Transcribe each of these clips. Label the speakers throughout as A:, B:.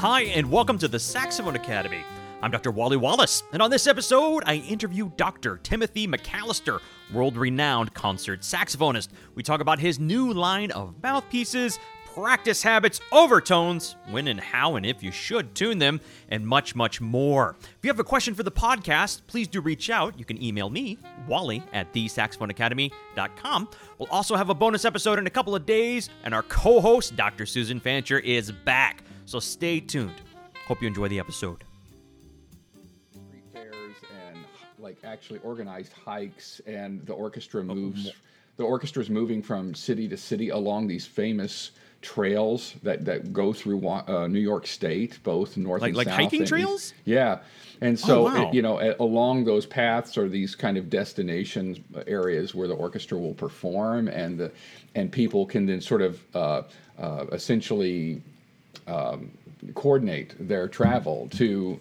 A: Hi, and welcome to the Saxophone Academy. I'm Dr. Wally Wallace, and on this episode, I interview Dr. Timothy McAllister, world renowned concert saxophonist. We talk about his new line of mouthpieces, practice habits, overtones, when and how and if you should tune them, and much, much more. If you have a question for the podcast, please do reach out. You can email me, Wally, at thesaxophoneacademy.com. We'll also have a bonus episode in a couple of days, and our co host, Dr. Susan Fancher, is back. So stay tuned. Hope you enjoy the episode.
B: street fairs and like actually organized hikes and the orchestra moves the orchestra is moving from city to city along these famous trails that, that go through uh, New York State, both north
A: Like-
B: and
A: like
B: south.
A: hiking
B: and east.
A: trails?
B: Yeah, and so
A: Oh, wow.
B: it- you know a- along those paths are these kind of destinations uh, areas where the orchestra will perform, and the and people can then sort of uh, uh, essentially um, coordinate their travel to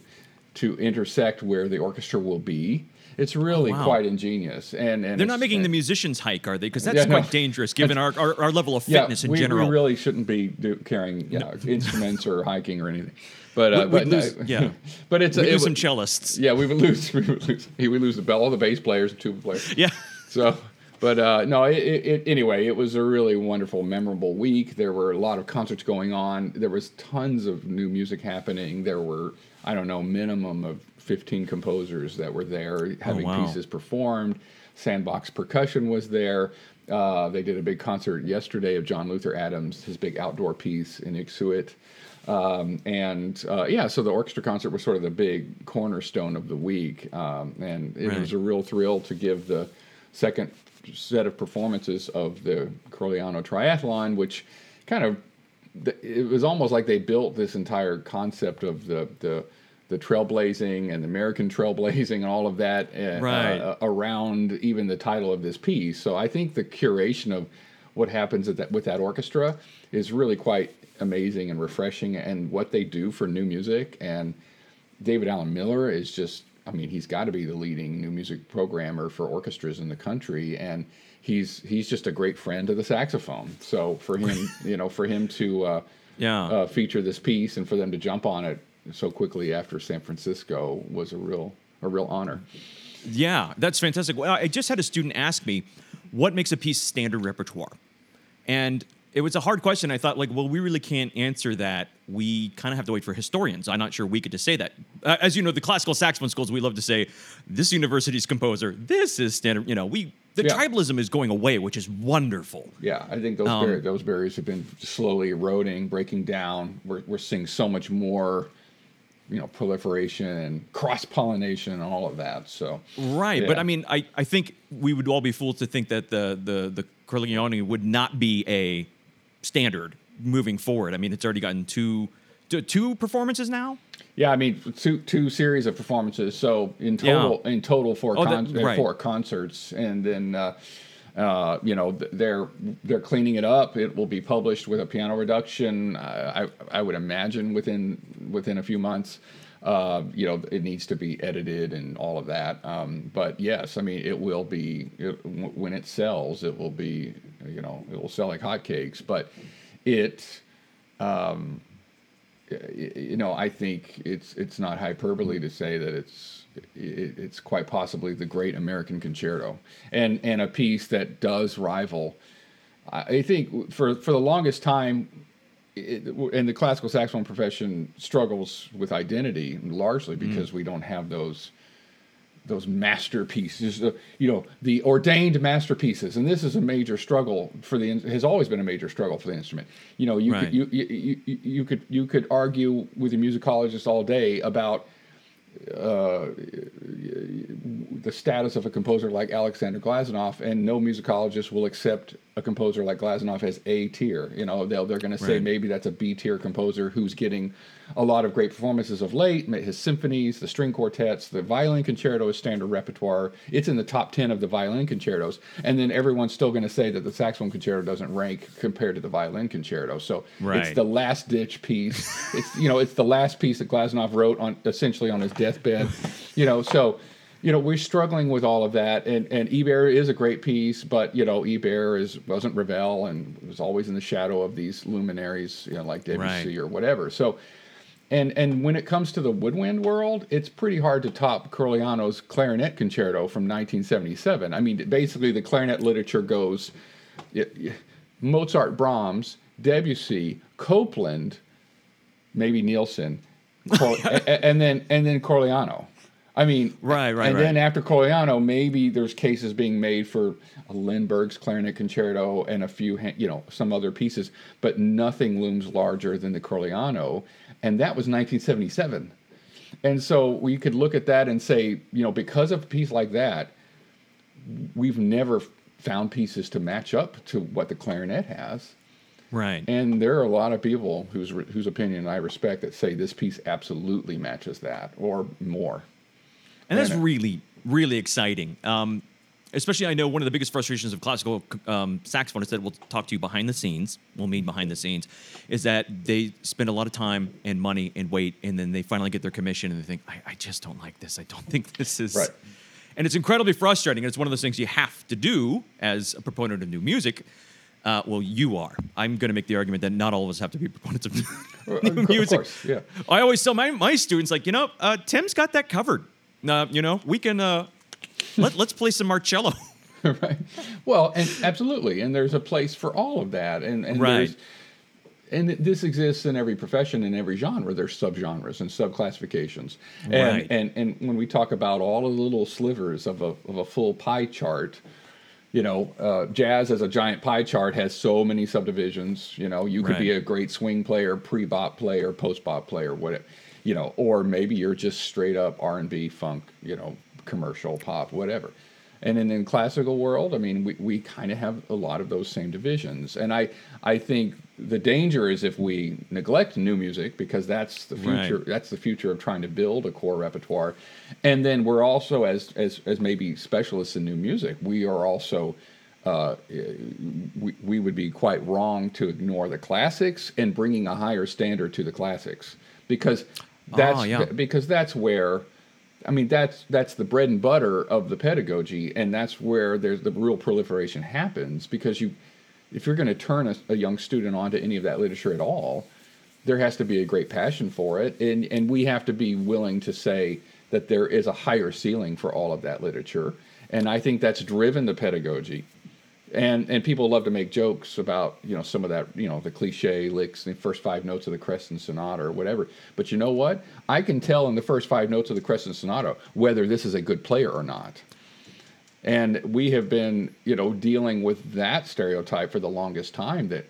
B: to intersect where the orchestra will be. It's really
A: Oh, wow.
B: quite ingenious, and, and
A: They're not making the musicians hike, are they? Because that's
B: Yeah, no.
A: quite dangerous given our, our, our level of
B: yeah,
A: fitness in
B: we,
A: general.
B: we really shouldn't be do, carrying you know, instruments or hiking or anything. But uh,
A: We'd
B: but
A: lose-
B: no,
A: yeah.
B: but it's
A: we
B: it
A: lose some cellists.
B: Yeah, we would lose. We would lose. We would lose the bell, all the bass players, and tuba players.
A: Yeah.
B: So, but uh, no, it, it, anyway, it was a really wonderful, memorable week. There were a lot of concerts going on. There was tons of new music happening. There were, I don't know, minimum of 15 composers that were there having
A: wow.
B: pieces performed. Sandbox Percussion was there. Uh, they did a big concert yesterday of John Luther Adams, his big outdoor piece Inuksuit. Um, and uh, yeah, so the orchestra concert was sort of the big cornerstone of the week, um, and it
A: Right.
B: was a real thrill to give the second set of performances of the Corigliano Triathlon, which kind of it was almost like they built this entire concept of the the the trailblazing and the American trailblazing and all of that uh,
A: Right.
B: uh, around even the title of this piece. So I think the curation of what happens at that, with that orchestra is really quite amazing and refreshing, and what they do for new music. And David Alan Miller is just, I mean, he's got to be the leading new music programmer for orchestras in the country, and he's he's just a great friend of the saxophone. So for him, you know, for him to uh,
A: Yeah.
B: uh, feature this piece and for them to jump on it so quickly after San Francisco was a real a real honor.
A: Yeah, that's fantastic. Well, I just had a student ask me, what makes a piece standard repertoire? And it was a hard question. I thought, like, well, we really can't answer that. We kind of have to wait for historians. I'm not sure we get to say that. Uh, as you know, the classical saxophone schools, we love to say, this university's composer, this is standard. You know, we the
B: Yeah.
A: tribalism is going away, which is wonderful.
B: Yeah, I think those
A: Um,
B: bar- those barriers have been slowly eroding, breaking down. We're we're seeing so much more, you know, proliferation and cross pollination and all of that. So
A: Right, but I mean, I, I think we would all be fools to think that the the the Corigliano would not be a standard moving forward. I mean, it's already gotten two two performances now.
B: Yeah, I mean, two two series of performances. So in
A: Yeah.
B: total, in total, four
A: Oh,
B: con- uh,
A: right.
B: four concerts, and then uh, uh, you know they're they're cleaning it up. It will be published with a piano reduction. Uh, I I would imagine within within a few months. Uh, you know, it needs to be edited and all of that. Um, but yes, I mean, it will be it, when it sells, it will be you know it will sell like hotcakes. But it um, y- you know, I think it's it's not hyperbole to say that it's it, it's quite possibly the great American concerto, and and a piece that does rival. I think for for the longest time, it, and the classical saxophone profession struggles with identity largely because mm. we don't have those those masterpieces, you know, the ordained masterpieces, and this is a major struggle for the has always been a major struggle for the instrument. You know, you
A: Right.
B: could you, you, you, you could you could argue with a musicologist all day about uh, the status of a composer like Alexander Glazunov, and no musicologist will accept a composer like Glazunov as A tier. You know, they'll, they're going to say
A: Right.
B: maybe that's a B tier composer who's getting a lot of great performances of late. His symphonies, the string quartets, the violin concerto is standard repertoire. It's in the top 10 of the violin concertos. And then everyone's still going to say that the saxophone concerto doesn't rank compared to the violin concerto. So
A: Right.
B: it's the last ditch piece. it's, you know, it's the last piece that Glazunov wrote on essentially on his deathbed. You know, so you know we're struggling with all of that and and Ibert is a great piece but you know Ibert is wasn't Ravel and was always in the shadow of these luminaries you know like Debussy
A: Right.
B: or whatever so and and when it comes to the woodwind world, it's pretty hard to top Corigliano's clarinet concerto from 1977. I mean, basically the clarinet literature goes Mozart, Brahms, Debussy, Copland, maybe Nielsen, and then and then Corigliano. I mean,
A: right, right,
B: and
A: right.
B: then after Corigliano, maybe there's cases being made for Lindberg's clarinet concerto and a few, you know, some other pieces, but nothing looms larger than the Corigliano, and that was 1977. And so we could look at that and say, you know, because of a piece like that, we've never found pieces to match up to what the clarinet has.
A: Right.
B: And there are a lot of people whose whose opinion I respect that say this piece absolutely matches that or more.
A: And that's really, really exciting. Um, especially, I know one of the biggest frustrations of classical um, saxophonists that we'll talk to you behind the scenes, we'll mean behind the scenes, is that they spend a lot of time and money and wait, and then they finally get their commission and they think, I, I just don't like this. I don't think this is.
B: Right.
A: And it's incredibly frustrating. And it's one of those things you have to do as a proponent of new music. Uh, well, you are. I'm going to make the argument that not all of us have to be proponents of new music.
B: Course, yeah.
A: I always tell my, my students, like, you know, uh, Tim's got that covered. Uh, you know, we can uh, let let's play some Marcello.
B: right. Well, and absolutely, and there's a place for all of that, and and
A: right.
B: and this exists in every profession in every genre there's subgenres and subclassifications and,
A: right.
B: and and when we talk about all the little slivers of a, of a full pie chart you know uh, jazz as a giant pie chart has so many subdivisions you know you could
A: right.
B: be a great swing player pre-bop player post-bop player whatever you know or maybe you're just straight up r&b funk you know commercial pop whatever and in the classical world, I mean, we, we kind of have a lot of those same divisions. And I, I think the danger is if we neglect new music because that's the future.
A: Right.
B: That's the future of trying to build a core repertoire. And then we're also, as as as maybe specialists in new music, we are also. Uh, we, we would be quite wrong to ignore the classics and bringing a higher standard to the classics because that's
A: Oh, yeah.
B: because that's where I mean, that's that's the bread and butter of the pedagogy, and that's where there's the real proliferation happens. Because you, if you're going to turn a, a young student onto any of that literature at all, there has to be a great passion for it, and and we have to be willing to say that there is a higher ceiling for all of that literature, and I think that's driven the pedagogy. And and people love to make jokes about you know some of that you know the cliche licks the first five notes of the Creston Sonata or whatever. But you know what? I can tell in the first five notes of the Creston Sonata whether this is a good player or not. And we have been you know dealing with that stereotype for the longest time that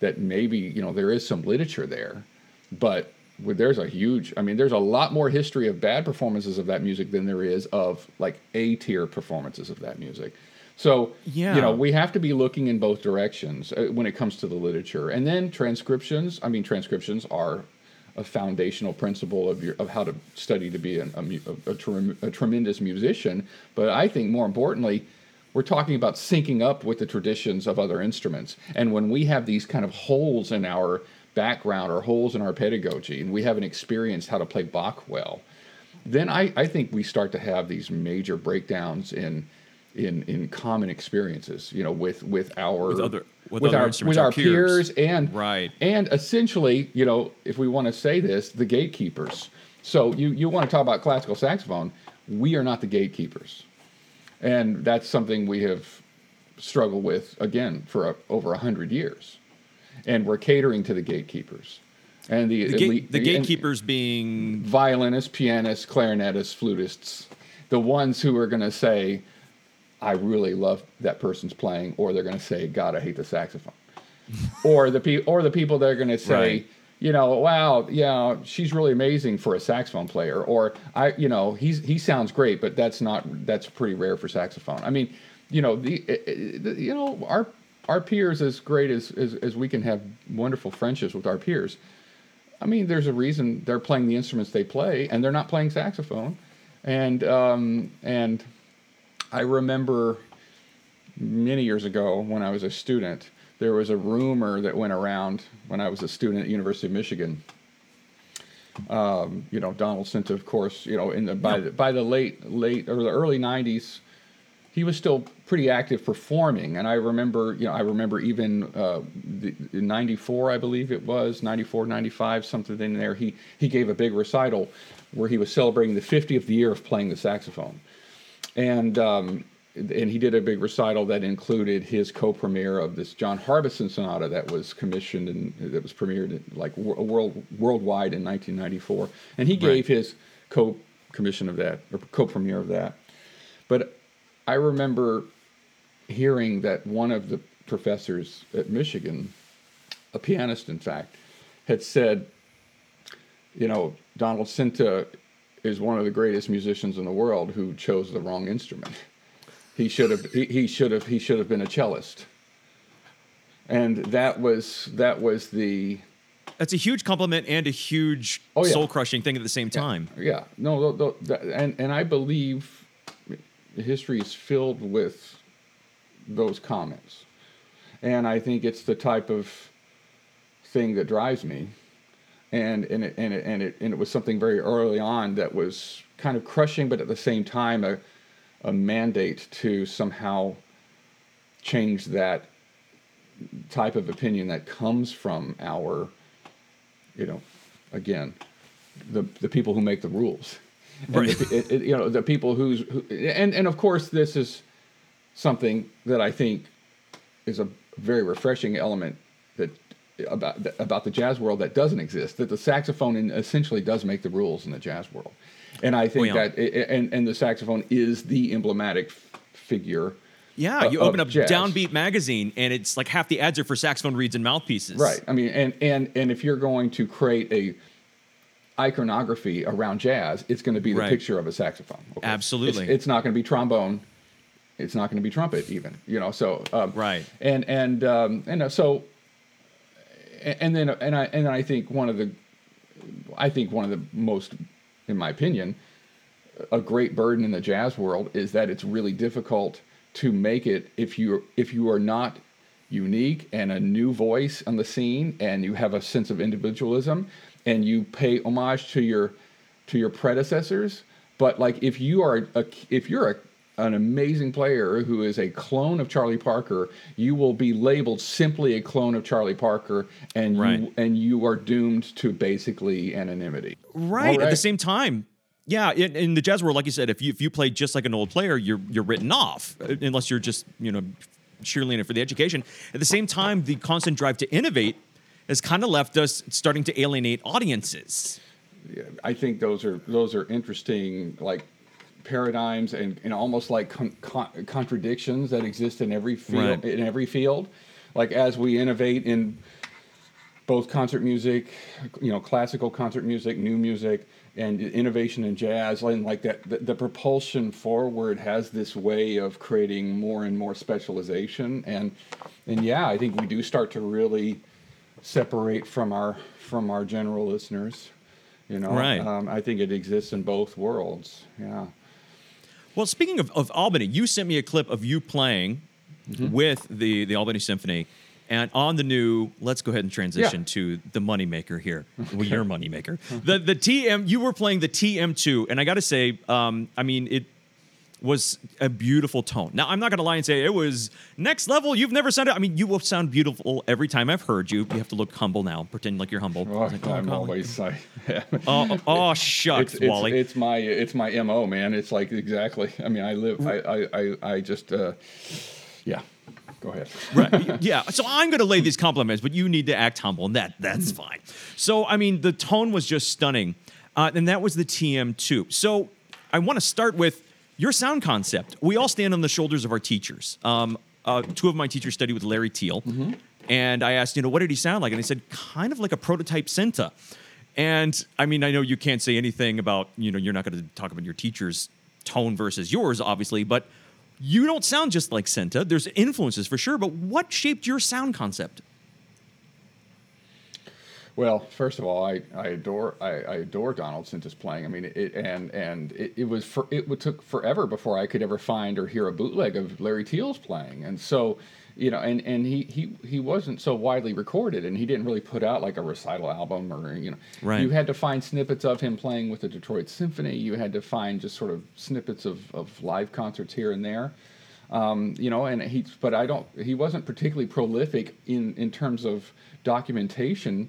B: that maybe you know there is some literature there, but there's a huge. I mean, there's a lot more history of bad performances of that music than there is of like A tier performances of that music. So
A: Yeah.
B: you know we have to be looking in both directions uh, when it comes to the literature, and then transcriptions. I mean, transcriptions are a foundational principle of your of how to study to be an, a, a, a, trem- a tremendous musician. But I think more importantly, we're talking about syncing up with the traditions of other instruments. And when we have these kind of holes in our background or holes in our pedagogy, and we haven't experienced how to play Bach well, then I, I think we start to have these major breakdowns in in in common experiences, you know, with with our
A: With other- with other
B: our with
A: our peers.
B: peers and
A: Right.
B: and essentially, you know, if we want to say this, the gatekeepers. So you you want to talk about classical saxophone? We are not the gatekeepers, and that's something we have struggled with again for a, over a hundred years, and we're catering to the gatekeepers, and the
A: The,
B: elite-
A: the gatekeepers being
B: violinists, pianists, clarinetists, flutists, the ones who are going to say, I really love that person's playing, or they're going to say, God, I hate the saxophone. or the pe- or the people that are going to say,
A: Right.
B: you know, wow, yeah, she's really amazing for a saxophone player, or I, you know, he's he sounds great, but that's not that's pretty rare for saxophone. I mean, you know, the, eh, eh, the you know our our peers as great as, as as we can have wonderful friendships with our peers. I mean, there's a reason they're playing the instruments they play, and they're not playing saxophone. And um, and I remember many years ago when I was a student, there was a rumor that went around when I was a student at University of Michigan. Um, you know, Donald Sinta, of course, you know, in the by the by the late late or the early '90s, he was still pretty active performing. And I remember, you know, I remember even uh, the, in 94, I believe it was, 94, 95, something in there, he, he gave a big recital where he was celebrating the 50th year of playing the saxophone. And, um, and he did a big recital that included his co-premiere of this John Harbison sonata that was commissioned and that was premiered like world worldwide in 1994. And he gave right. his co-commission of that or co-premiere of that. But I remember hearing that one of the professors at Michigan, a pianist in fact, had said, you know, Donald Sinta is one of the greatest musicians in the world who chose the wrong instrument. He should have he, he should have he should have been a cellist. And that was that was the
A: that's a huge compliment and a huge oh, yeah. soul crushing thing at the same time.
B: Yeah, yeah. no, the, the, and and I believe history is filled with those comments. And I think it's the type of thing that drives me. And, and, it, and, it, and, it, and it was something very early on that was kind of crushing, but at the same time, a, a mandate to somehow change that type of opinion that comes from our, you know, again, the, the people who make the rules. Right. It, it, you know, the people who's, who, and, and of course, this is something that I think is a very refreshing element about about the jazz world that doesn't exist. That the saxophone essentially does make the rules in the jazz world, and I think oh, yeah. that it, and and the saxophone is the emblematic figure.
A: Yeah, you open up jazz. Downbeat magazine, and it's like half the ads are for saxophone reeds and mouthpieces.
B: Right. I mean, and and and if you're going to create a iconography around jazz, it's going to be the right. picture of a saxophone.
A: Okay? Absolutely.
B: It's, it's not going to be trombone. It's not going to be trumpet even, you know. So
A: um, right.
B: And and um, and uh, so and then and I and I think one of the I think one of the most, in my opinion, a great burden in the jazz world is that it's really difficult to make it if you if you are not unique and a new voice on the scene and you have a sense of individualism and you pay homage to your to your predecessors. But like if you are a, if you're a an amazing player who is a clone of Charlie Parker, you will be labeled simply a clone of Charlie Parker, and right. you and you are doomed to basically anonymity.
A: Right. right. At the same time, yeah, in, in, the jazz world, like you said, if you if you play just like an old player, you're you're written off uh, unless you're just you know cheerleading it for the education. At the same time, the constant drive to innovate has kind of left us starting to alienate audiences.
B: Yeah, I think those are those are interesting like paradigms and, and almost like con- con- contradictions that exist in every field right. in every field. Like as we innovate in both concert music, you know, classical concert music, new music, and innovation in jazz, and like that, the, the, propulsion forward has this way of creating more and more specialization, and and yeah, I think we do start to really separate from our from our general listeners. You know,
A: right?
B: Um, I think it exists in both worlds. Yeah.
A: Well, speaking of, of Albany, you sent me a clip of you playing mm-hmm. with the the Albany Symphony. And on the new, let's go ahead and transition yeah. to the moneymaker here. Okay. Well, your moneymaker. the the TM, you were playing the TM2, and I got to say, um, I mean, it was a beautiful tone. Now, I'm not going to lie and say it was next level. You've never sounded. I mean, you will sound beautiful every time I've heard you. You have to look humble now, pretend like you're humble.
B: Oh, like, oh, I'm always like,
A: oh, oh, shucks,
B: it's,
A: Wally.
B: It's, it's, my it's my mo, man. It's like exactly. I mean, I live. I I I, I just uh, yeah. Go ahead.
A: right. Yeah. So I'm going to lay these compliments, but you need to act humble, and that that's fine. So I mean, the tone was just stunning, uh, and that was the TM2. So I want to start with your sound concept. We all stand on the shoulders of our teachers. Um, uh, two of my teachers studied with Larry Teal, mm-hmm. and I asked, you know, what did he sound like? And he said, kind of like a prototype Sinta. And I mean, I know you can't say anything about, you know, you're not going to talk about your teacher's tone versus yours, obviously, but you don't sound just like Sinta. There's influences for sure, but what shaped your sound concept?
B: Well, first of all, I, I adore I, I adore Donald Sinta's playing. I mean, it and and it, it was for it took forever before I could ever find or hear a bootleg of Larry Teal's playing, and so you know, and and he he he wasn't so widely recorded, and he didn't really put out like a recital album or you know,
A: right.
B: you had to find snippets of him playing with the Detroit Symphony. You had to find just sort of snippets of of live concerts here and there. Um, you know, and he, but I don't, he wasn't particularly prolific in, in terms of documentation,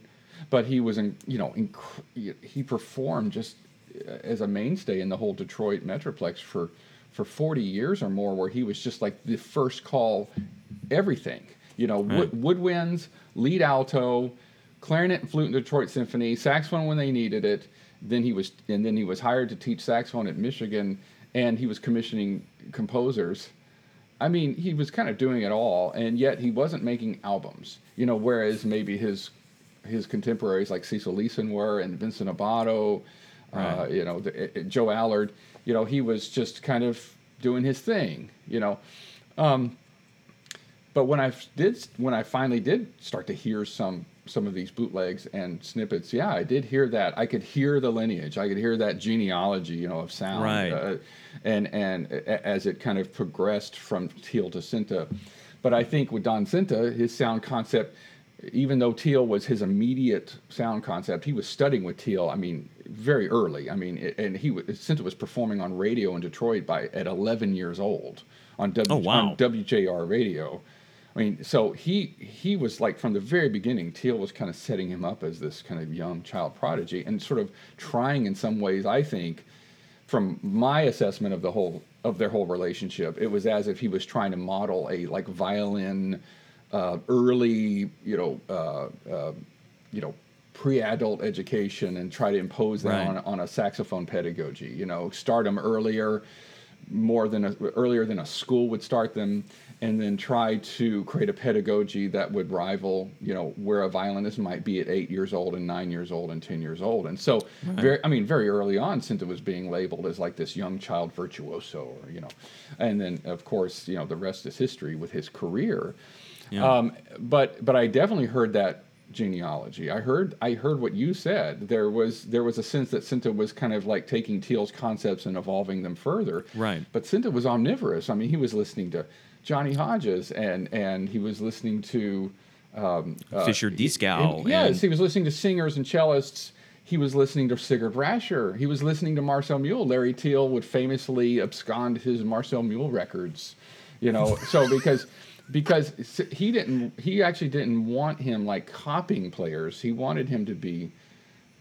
B: but he was, in, you know, inc- he performed just uh, as a mainstay in the whole Detroit Metroplex for, for 40 years or more, where he was just like the first call, everything, you know,
A: Right.
B: wood, woodwinds, lead alto, clarinet and flute in Detroit Symphony, saxophone when they needed it. Then he was, and then he was hired to teach saxophone at Michigan, and he was commissioning composers. I mean, he was kind of doing it all, and yet he wasn't making albums. You know, whereas maybe his his contemporaries like Cecil Leeson were, and Vincent Abato, uh, you know, the, uh, Joe Allard. You know, he was just kind of doing his thing. You know, um, but when I did, when I finally did start to hear some some of these bootlegs and snippets, yeah, I did hear that. I could hear the lineage. I could hear that genealogy, you know, of sound.
A: Right.
B: Uh, and and a- as it kind of progressed from Teal to Sinta, but I think with Don Sinta, his sound concept, even though Teal was his immediate sound concept, he was studying with Teal. I mean, very early. I mean, it- and he was, Sinta was performing on radio in Detroit by at 11 years old on W
A: Oh, wow.
B: on WJR radio. I mean, so he he was like from the very beginning. Teal was kind of setting him up as this kind of young child prodigy, and sort of trying in some ways. I think, from my assessment of the whole of their whole relationship, it was as if he was trying to model a like violin, uh, early, you know, uh, uh, you know, pre-adult education, and try to impose that
A: Right.
B: on on a saxophone pedagogy. You know, start them earlier more than a, earlier than a school would start them, and then try to create a pedagogy that would rival, you know, where a violinist might be at eight years old and nine years old and ten years old. And so, very, I mean, very early on, Sinta was being labeled as like this young child virtuoso, or you know, and then of course, you know, the rest is history with his career.
A: Yeah.
B: Um, but but I definitely heard that genealogy. I heard I heard what you said. There was there was a sense that Sinta was kind of like taking Teal's concepts and evolving them further.
A: Right.
B: But Sinta was omnivorous. I mean, he was listening to Johnny Hodges and and he was listening to um, uh, Fischer
A: Dieskau.
B: and- Yes,
A: and-
B: he was listening to singers and cellists. He was listening to Sigurd Rascher. He was listening to Marcel Mule. Larry Teal would famously abscond his Marcel Mule records, you know. so because because he didn't he actually didn't want him like copying players. He wanted him to be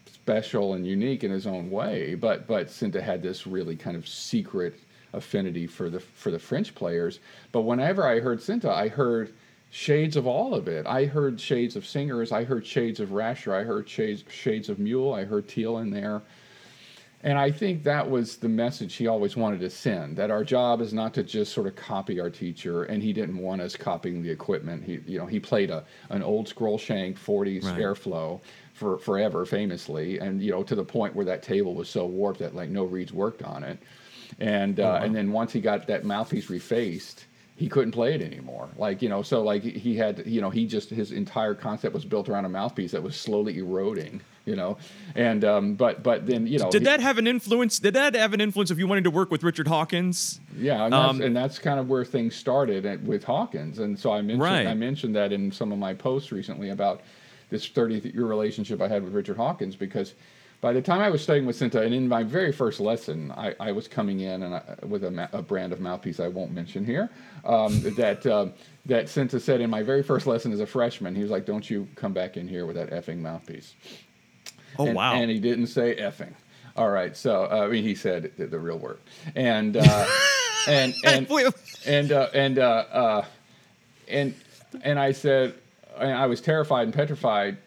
B: special and unique in his own way. But but Sinta had this really kind of secret affinity for the for the French players. But whenever I heard Sinta, I heard shades of all of it. I heard shades of singers. I heard shades of Rascher. I heard shades shades of Mule. I heard Teal in there. And I think that was the message he always wanted to send that our job is not to just sort of copy our teacher, and he didn't want us copying the equipment. He, you know, he played a an old scroll shank 40s
A: Right.
B: airflow for forever, famously, and you know to the point where that table was so warped that like no reeds worked on it. And uh, and then once he got that mouthpiece refaced, he couldn't play it anymore. Like you know, so like he had you know he just his entire concept was built around a mouthpiece that was slowly eroding. You know, and um, but but then you know
A: Did
B: he-
A: that have an influence? Did that have an influence of you wanting to work with Richard Hawkins?
B: Yeah, and that's,
A: Um,
B: and that's kind of where things started at, with Hawkins. And so I mentioned
A: Right.
B: I mentioned that in some of my posts recently about this 30 year relationship I had with Richard Hawkins because by the time I was studying with Sinta, and in my very first lesson, I, I was coming in and I, with a, ma- a brand of mouthpiece I won't mention here. Um, that uh, that Sinta said in my very first lesson as a freshman, he was like, "Don't you come back in here with that effing mouthpiece."
A: Oh
B: and,
A: wow!
B: And he didn't say effing. All right, so uh, I mean, he said the, the real word, and uh, and and and uh, and uh, uh, and and I said, and I was terrified and petrified.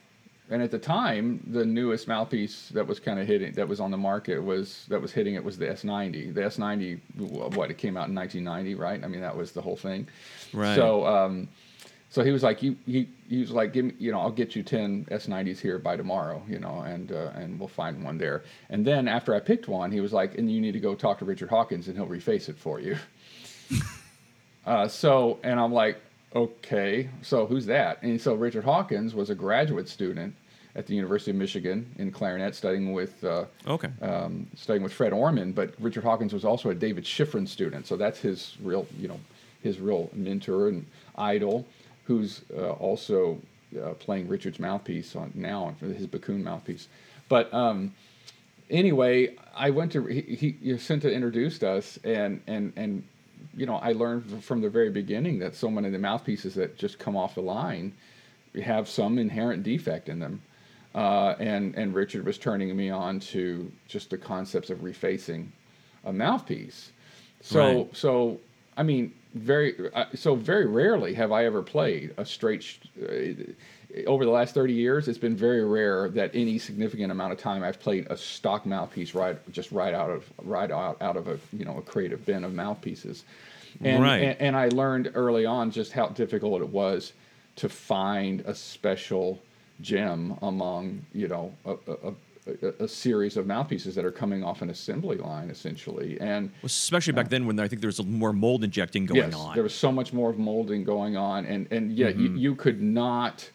B: And at the time, the newest mouthpiece that was kind of hitting, that was on the market, was that was hitting it was the S90. The S90, what it came out in 1990, right? I mean, that was the whole thing.
A: Right.
B: So, um, so he was like, you, he, he was like, give me, you know, I'll get you 10 S90s here by tomorrow, you know, and, uh, and we'll find one there. And then after I picked one, he was like, and you need to go talk to Richard Hawkins and he'll reface it for you. uh, so, and I'm like, okay, so who's that? And so Richard Hawkins was a graduate student at the University of Michigan in clarinet studying with, uh,
A: okay.
B: um, studying with Fred Ormand, but Richard Hawkins was also a David Schifrin student, so that's his real, you know, his real mentor and idol, who's uh, also uh, playing Richard's mouthpiece on now for his Bakun mouthpiece. But um, anyway, I went to he, he Jacinta introduced us, and and and you know, I learned from the very beginning that so many of the mouthpieces that just come off the line have some inherent defect in them. Uh, and and Richard was turning me on to just the concepts of refacing a mouthpiece. So
A: Right.
B: so I mean very uh, so very rarely have I ever played a straight. sh- Uh, over the last 30 years, it's been very rare that any significant amount of time I've played a stock mouthpiece right just right out of right out, out of a you know a creative bin of mouthpieces. And,
A: Right.
B: and and I learned early on just how difficult it was to find a special gem among you know a, a, a, a series of mouthpieces that are coming off an assembly line essentially and
A: Especially back then when I think there was more mold injecting going
B: yes,
A: on.
B: there was so much more molding going on and and yeah you,
A: Mm-hmm.
B: you could not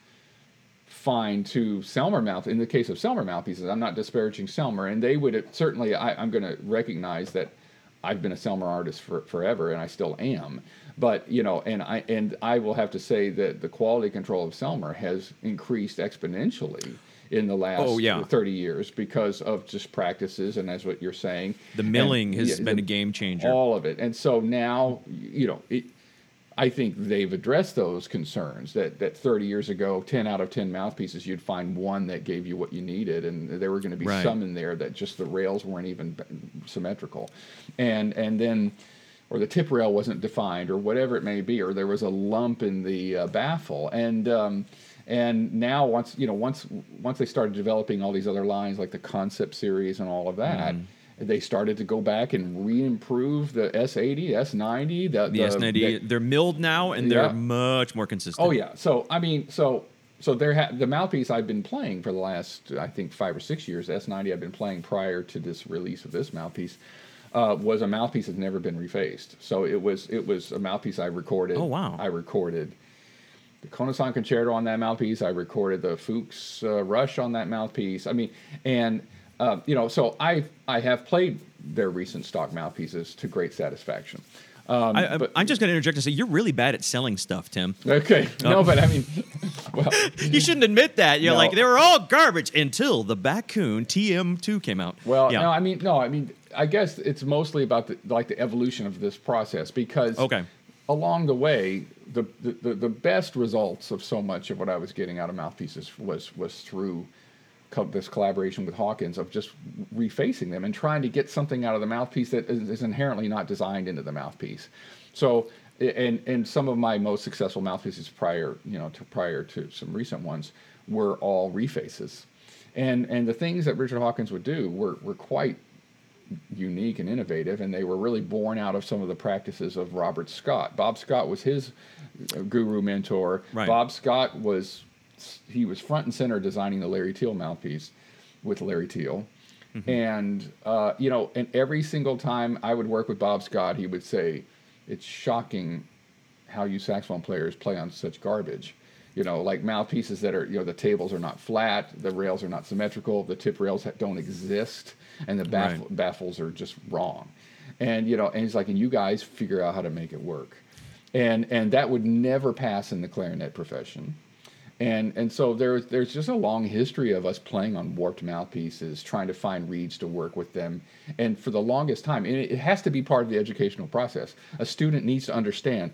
B: find to Selmer mouth in the case of Selmer mouth, he says, I'm not disparaging Selmer and they would certainly I, I'm going to recognize that I've been a Selmer artist for, forever and I still am but you know and I and I will have to say that the quality control of Selmer has increased exponentially in the last
A: Oh, yeah.
B: 30 years because of just practices and that's what you're saying
A: the
B: And,
A: milling has
B: yeah,
A: been
B: the-
A: a game changer.
B: all of it. And so now, you know, it, I think they've addressed those concerns that, that 30 years ago, 10 out of 10 mouthpieces, you'd find one that gave you what you needed. And there were going to be
A: Right.
B: some in there that just the rails weren't even symmetrical. And, and then, or the tip rail wasn't defined or whatever it may be, or there was a lump in the uh, baffle. And, um, and now once, you know, once, once they started developing all these other lines like the concept series and all of that,
A: Mm-hmm.
B: They started to go back and re-improve the S80, S90, the,
A: the S90,
B: the-
A: they're milled now and they're
B: Yeah.
A: much more consistent.
B: oh yeah. So I mean, so so there ha- the mouthpiece I've been playing for the last I think five or six years. S90 I've been playing prior to this release of this mouthpiece. Uh, was a mouthpiece that's never been refaced. So it was it was a mouthpiece I recorded.
A: Oh, wow.
B: I recorded the Konasan Concerto on that mouthpiece. I recorded the Fuchs uh, Rush on that mouthpiece. I mean, and uh, you know, so I I have played their recent stock mouthpieces to great satisfaction. Um,
A: I, I'm just going to interject and say you're really bad at selling stuff, Tim.
B: okay, no, but I mean, well,
A: You shouldn't admit that. You're
B: No.
A: like they were all garbage until the Bakun TM2 came out.
B: well,
A: yeah.
B: no, I mean, no, I mean, I guess it's mostly about the like the evolution of this process because
A: Okay.
B: along the way, the, the, the, best results of so much of what I was getting out of mouthpieces was was through this collaboration with Hawkins of just refacing them and trying to get something out of the mouthpiece that is, inherently not designed into the mouthpiece. So, and and some of my most successful mouthpieces prior, you know, to prior to some recent ones were all refaces, and and the things that Richard Hawkins would do were were quite unique and innovative, and they were really born out of some of the practices of Robert Scott. Bob Scott was his guru mentor.
A: Right.
B: Bob Scott was he was front and center designing the Larry Teal mouthpiece with Larry Teal. And uh, you know, and every single time I would work with Bob Scott, he would say, "It's shocking how you saxophone players play on such garbage. You know, like mouthpieces that are, you know, the tables are not flat, the rails are not symmetrical, the tip rails don't exist, and the baff-
A: Right.
B: baffles are just wrong. And you know, and he's like, and you guys figure out how to make it work. And and that would never pass in the clarinet profession. And and so there's there's just a long history of us playing on warped mouthpieces, trying to find reeds to work with them. And for the longest time, and it, has to be part of the educational process. A student needs to understand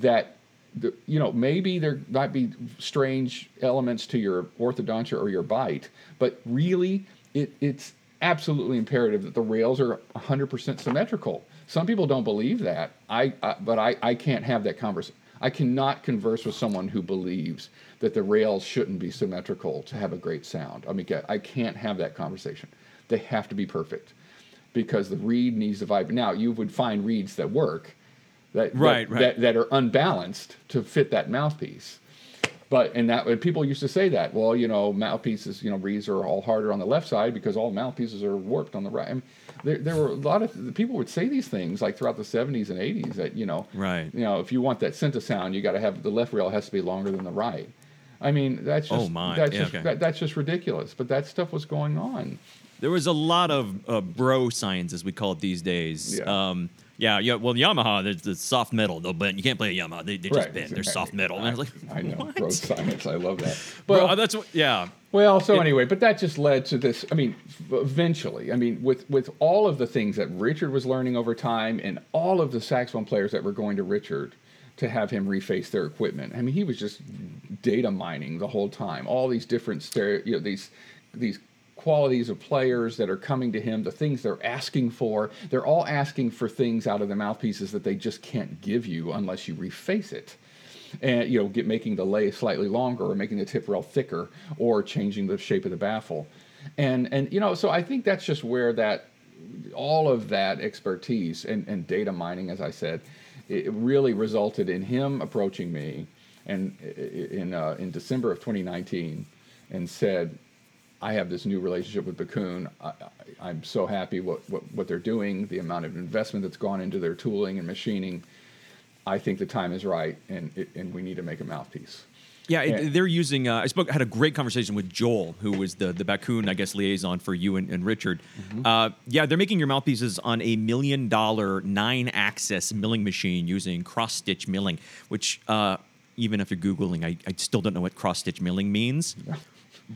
B: that the, you know maybe there might be strange elements to your orthodontia or your bite, but really it, it's absolutely imperative that the rails are 100% symmetrical. Some people don't believe that. I, I but I, I can't have that conversation. I cannot converse with someone who believes that the rails shouldn't be symmetrical to have a great sound. I mean, I can't have that conversation. They have to be perfect because the reed needs to vibrate. Now, you would find reeds that work, that
A: Right,
B: that,
A: right.
B: That, that are unbalanced to fit that mouthpiece. But and that and people used to say that. Well, you know, mouthpieces, you know, reeds are all harder on the left side because all mouthpieces are warped on the right. I mean, there, there were a lot of people would say these things like throughout the 70s and 80s that you know,
A: Right.
B: you know, if you want that Sinta sound, you got to have the left rail has to be longer than the right. I mean, that's just
A: Oh, my.
B: that's
A: Yeah,
B: just
A: okay.
B: that, that's just ridiculous. But that stuff was going on,
A: there was a lot of uh, bro science, as we call it these days.
B: Yeah.
A: Um, yeah, yeah. Well, Yamaha, there's the soft metal. They'll bend. You can't play a Yamaha. They, they just
B: Right,
A: bend. They're soft metal. And I was like,
B: I know, Bro science. I love that.
A: Bro,
B: Well,
A: that's what. Yeah.
B: Well, so
A: It-
B: anyway, but that just led to this. I mean, eventually, I mean, with with all of the things that Richard was learning over time, and all of the saxophone players that were going to Richard to have him reface their equipment. I mean, he was just data mining the whole time. All these different stereo, you know, these these qualities of players that are coming to him, the things they're asking for. They're all asking for things out of the mouthpieces that they just can't give you unless you reface it and you know get making the lay slightly longer or making the tip rail thicker or changing the shape of the baffle and and you know so i think that's just where that all of that expertise and, and data mining as i said it really resulted in him approaching me and in uh, in december of 2019 and said I have this new relationship with Bakun. I, I'm so happy what, what, what they're doing, the amount of investment that's gone into their tooling and machining. I think the time is right, and it, and we need to make a mouthpiece.
A: Yeah, it-
B: Yeah.
A: they're using. Uh, I spoke, had a great conversation with Joel, who was the the Bakun, I guess, liaison for you and, and Richard.
B: Mm-hmm.
A: Uh, yeah, they're making your mouthpieces on a million dollar nine axis milling machine using cross stitch milling, which uh, even after googling, I, I still don't know what cross stitch milling means.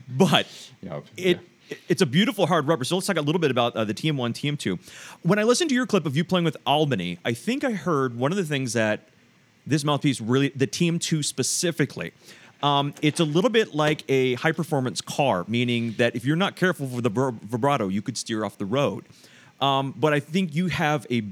A: But
B: You know,
A: it. It's a beautiful hard rubber. So let's talk a little bit about uh, the TM1, TM2. When I listened to your clip of you playing with Albany, I think I heard one of the things that this mouthpiece really, the TM2 specifically, um, it's a little bit like a high performance car, meaning that if you're not careful for the vibrato, you could steer off the road. Um, but I think you have a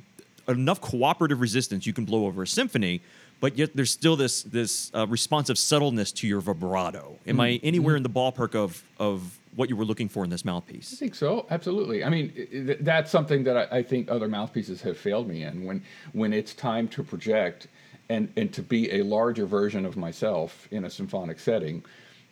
A: enough cooperative resistance you can blow over a symphony, but yet there's still this this uh, responsive subtleness to your vibrato. Am I anywhere in the ballpark of of what you were looking for in this mouthpiece.
B: I think so. Absolutely. I mean, that's something that I, I think other mouthpieces have failed me in. When when it's time to project and and to be a larger version of myself in a symphonic setting,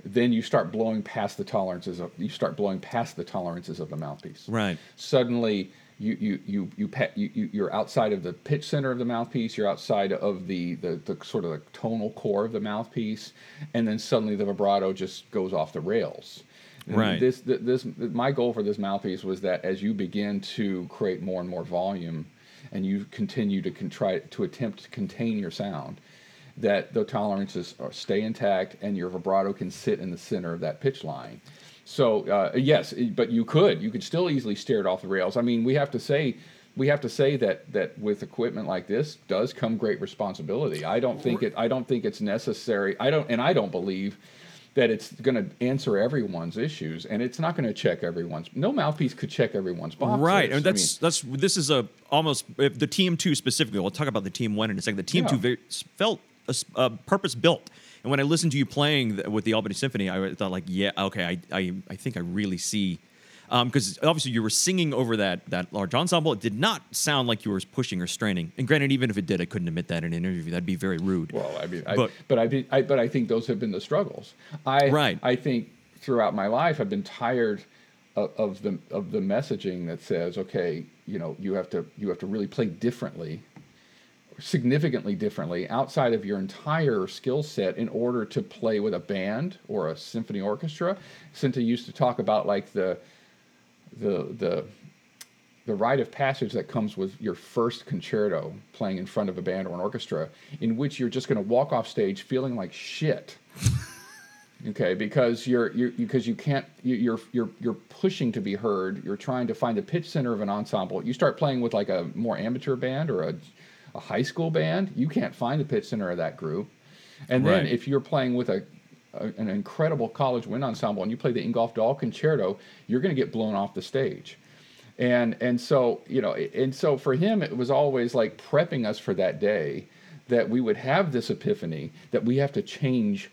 B: then you start blowing past the tolerances of you start blowing past the tolerances of the mouthpiece.
A: Right.
B: Suddenly. You, you, you, you, pa- you, you, you're outside of the pitch center of the mouthpiece, you're outside of the, the, the sort of the tonal core of the mouthpiece, and then suddenly the vibrato just goes off the rails.
A: Right.
B: This, th- this, my goal for this mouthpiece was that as you begin to create more and more volume, and you continue to con- try to attempt to contain your sound, that the tolerances are, stay intact and your vibrato can sit in the center of that pitch line. So uh, yes, but you could you could still easily steer it off the rails. I mean, we have to say we have to say that that with equipment like this does come great responsibility. I don't think it I don't think it's necessary. I don't and I don't believe that it's going to answer everyone's issues and it's not going to check everyone's no mouthpiece could check everyone's boxes.
A: Right, and that's that's this is a almost if the team two specifically. We'll talk about the team one in a second. The TM2 very, felt a, uh, purpose built, and when I listened to you playing the, with the Albany Symphony, I thought like, yeah, okay, I I, I think I really see. Um, because obviously you were singing over that that large ensemble, it did not sound like you were pushing or straining. And granted, even if it did, I couldn't admit that in an interview. That'd be very rude.
B: Well, I mean, I,
A: But-
B: but I, be- I but I think those have been the struggles. I
A: Right.
B: I think throughout my life I've been tired of, of the of the messaging that says, okay, you know, you have to you have to really play differently, significantly differently outside of your entire skill set in order to play with a band or a symphony orchestra. Sinta used to talk about like the the the the rite of passage that comes with your first concerto playing in front of a band or an orchestra, in which you're just going to walk off stage feeling like shit. okay, because you're you because you can't you, you're you're you're pushing to be heard. You're trying to find the pitch center of an ensemble. You start playing with like a more amateur band or a a high school band. You can't find the pitch center of that group. And then
A: Right.
B: if you're playing with a, a an incredible college wind ensemble and you play the Ingolf Dahl concerto, you're going to get blown off the stage. And and so you know and so for him it was always like prepping us for that day that we would have this epiphany that we have to change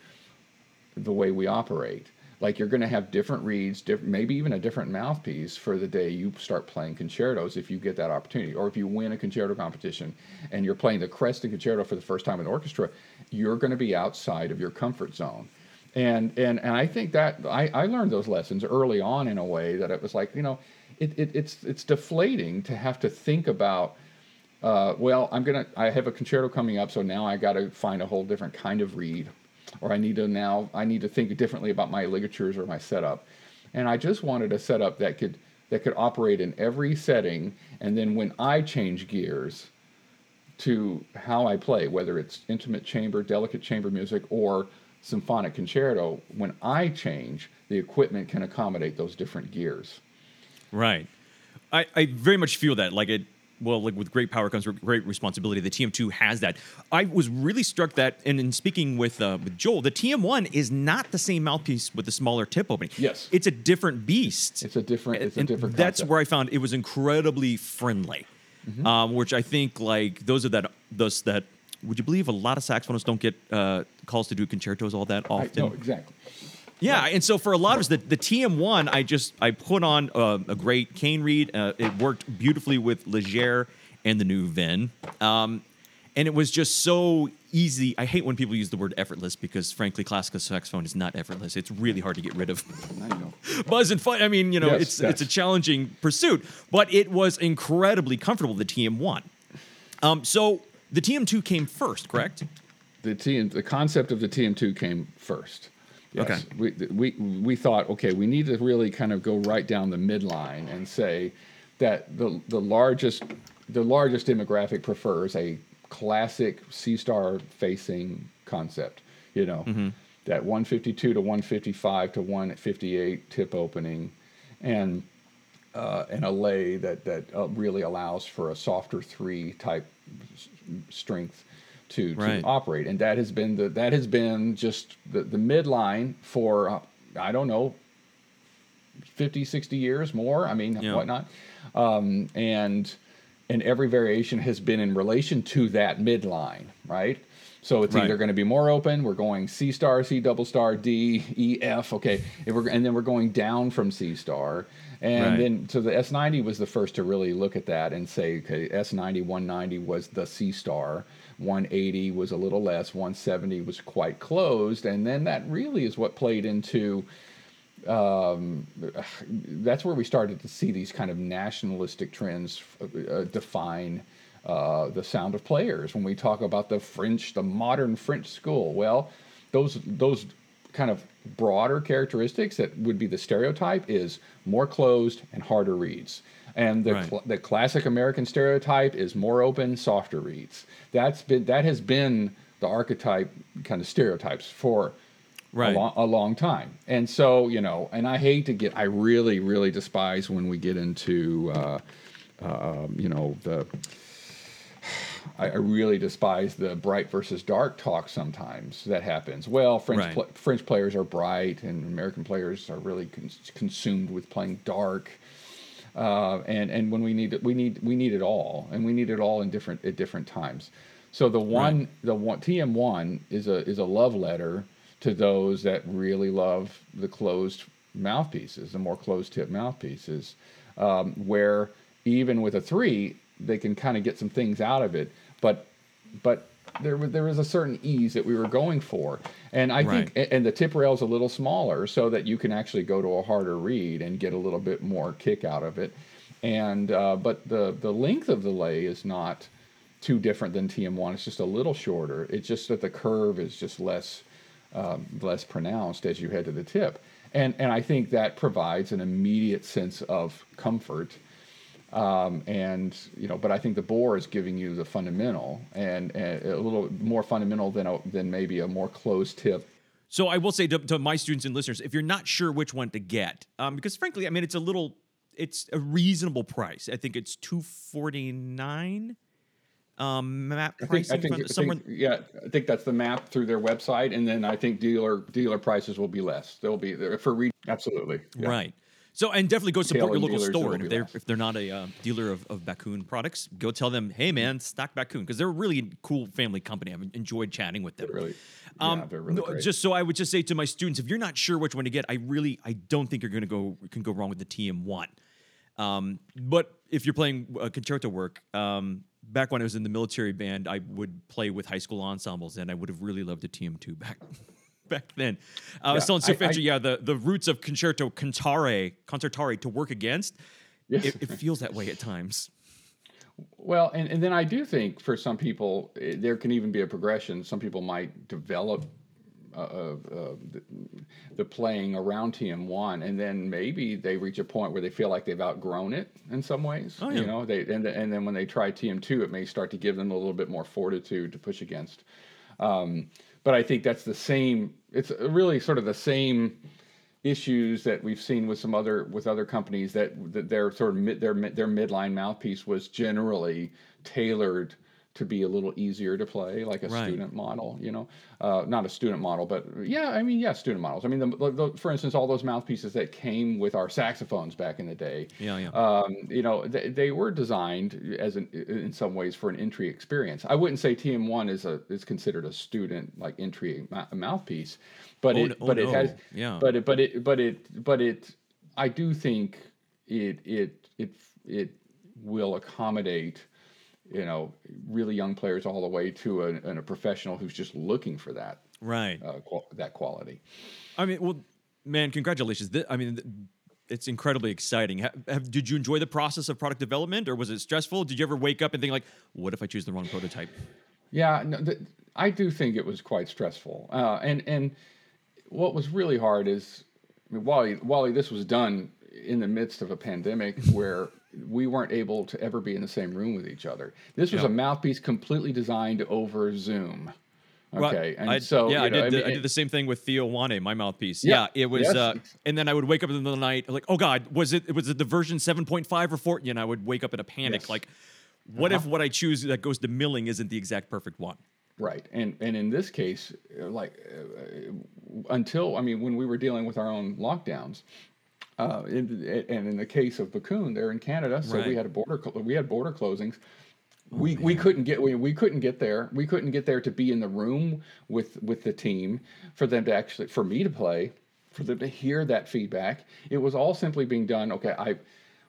B: the way we operate. Like you're going to have different reeds different, maybe even a different mouthpiece for the day you start playing concertos if you get that opportunity. Or if you win a concerto competition and you're playing the creston concerto for the first time in orchestra you're going to be outside of your comfort zone and and and I think that I, I learned those lessons early on in a way that it was like you know it, it it's it's deflating to have to think about uh, well I'm gonna I have a concerto coming up so now I got to find a whole different kind of reed or I need to now I need to think differently about my ligatures or my setup and I just wanted a setup that could that could operate in every setting. And then when I change gears to how I play, whether it's intimate chamber, delicate chamber music, or symphonic concerto, when I change, the equipment can accommodate those different gears.
A: Right. I, I very much feel that. Like it well, like with great power comes great responsibility. The TM2 has that. I was really struck that, and in speaking with uh, with Joel, the TM1 is not the same mouthpiece with the smaller tip opening.
B: Yes,
A: it's a different beast.
B: It's a different. It's
A: and
B: a different.
A: That's
B: concept.
A: where I found it was incredibly friendly, mm-hmm. um, which I think like those are that those that. Would you believe a lot of saxophonists don't get uh, calls to do concertos all that often?
B: No, exactly.
A: Yeah, right. and so for a lot of us, the, the TM1, I just I put on uh, a great cane reed. Uh, it worked beautifully with Légère and the new Vin, um, and it was just so easy. I hate when people use the word effortless because, frankly, classical saxophone is not effortless. It's really hard to get rid of. Buzz and fun. I mean, you know, yes, it's it's a challenging pursuit, but it was incredibly comfortable. The TM1. Um, so the TM2 came first, correct?
B: The TM, the concept of the TM2 came first. Yes. Okay. We, we, we thought, okay, we need to really kind of go right down the midline and say that the, the largest the largest demographic prefers a classic C star facing concept. You know, mm-hmm. that 152 to 155 to 158 tip opening, and uh, and a lay that that uh, really allows for a softer three type strength to, right. to operate. And that has been the that has been just the, the midline for uh, I don't know 50, 60 years more. I mean, yeah. whatnot. Um, and and every variation has been in relation to that midline, right? So it's right. either going to be more open. We're going C star, C double star, D, E, F. Okay, and then we're going down from C star, and right. then so the S90 was the first to really look at that and say, okay, S90, 190 was the C star, 180 was a little less, 170 was quite closed, and then that really is what played into. Um, that's where we started to see these kind of nationalistic trends uh, define uh, the sound of players. When we talk about the French, the modern French school, well, those those kind of broader characteristics that would be the stereotype is more closed and harder reeds. And the, right. cl- the classic American stereotype is more open, softer reeds. That's been that has been the archetype kind of stereotypes for right. a, lo- a long time. And so you know, and I hate to get, I really, really despise when we get into, uh, uh, you know, the. I, really despise the bright versus dark talk sometimes that happens. Well, French right. pl- French players are bright, and American players are really con- consumed with playing dark. Uh, and and when we need it, we need we need it all, and we need it all in different at different times. So the one right. the one TM one is a is a love letter to those that really love the closed mouthpieces, the more closed tip mouthpieces, um, where even with a three, they can kind of get some things out of it, but but there was there was a certain ease that we were going for, and I right. think and the tip rail is a little smaller so that you can actually go to a harder reed and get a little bit more kick out of it, and uh, but the the length of the lay is not too different than TM1. It's just a little shorter. It's just that the curve is just less um, less pronounced as you head to the tip, and and I think that provides an immediate sense of comfort um, and you know, but I think the bore is giving you the fundamental and, and a little more fundamental than a, than maybe a more closed tip.
A: So I will say to, to, my students and listeners, if you're not sure which one to get, um, because frankly, I mean, it's a little, it's a reasonable price. I think it's two forty nine. Um, map pricing
B: I think, I think, somewhere. I think, yeah, I think that's the map through their website, and then I think dealer dealer prices will be less. They'll be for re- absolutely
A: yeah. right. So and definitely go support your local store. And if they're if they're not a uh, dealer of, of Bakun products, go tell them, hey man, stock Bakun because they're a really cool family company. I've enjoyed chatting with them.
B: They're really, um, yeah, they're really
A: no, just so I would just say to my students, if you're not sure which one to get, I really I don't think you're going to go can go wrong with the TM1. Um, but if you're playing uh, concerto work, um, back when I was in the military band, I would play with high school ensembles, and I would have really loved a TM2 back back then. Uh, I was telling Sue Fancher, yeah, the, the roots of concerto cantare, concertare to work against, yes. it, it, feels that way at times.
B: Well, and, and then I do think for some people, eh, there can even be a progression. Some people might develop uh, uh, the, the, playing around TM1, and then maybe they reach a point where they feel like they've outgrown it in some ways. Oh, yeah. You know, they and and then when they try TM2, it may start to give them a little bit more fortitude to push against. Um, but I think that's the same. It's really sort of the same issues that we've seen with some other with other companies that, that their sort of mid, their their midline mouthpiece was generally tailored to be a little easier to play, like a right. student model, you know, uh, not a student model, but yeah, I mean, yeah, student models. I mean, the, the, for instance, all those mouthpieces that came with our saxophones back in the day,
A: yeah, yeah.
B: Um, you know, they, they, were designed as an, in some ways for an entry experience. I wouldn't say TM1 is a is considered a student like entry ma- mouthpiece, but oh, it oh, but no. it has yeah, but it but it but it but it I do think it it it it will accommodate you know, really young players all the way to a, a professional who's just looking for that
A: right
B: uh, qual- that quality.
A: I mean, well, man, congratulations! I mean, it's incredibly exciting. Have, have, did you enjoy the process of product development, or was it stressful? Did you ever wake up and think like, "What if I choose the wrong prototype?"
B: Yeah, no, I do think it was quite stressful, uh, and and what was really hard is, I mean, Wally, Wally, this was done in the midst of a pandemic where we weren't able to ever be in the same room with each other. This was a mouthpiece completely designed over Zoom. Okay,
A: and I, so yeah, I did. I, mean, the, I did the same thing with Theo Wanne, my mouthpiece. Yeah, yeah it was. Yes. Uh, and then I would wake up in the middle of the night, like, oh god, was it? Was it the version seven point five or fourteen? And I would wake up in a panic, yes. like, what uh-huh. if what I choose that goes to milling isn't the exact perfect one?
B: Right, and and in this case, like, uh, until I mean, when we were dealing with our own lockdowns, uh, in, and in the case of Bakun, they're in Canada, so right. we had a border we had border closings. Oh, we, we couldn't get we, we couldn't get there. We couldn't get there to be in the room with with the team for them to actually for me to play, for them to hear that feedback. It was all simply being done. Okay, I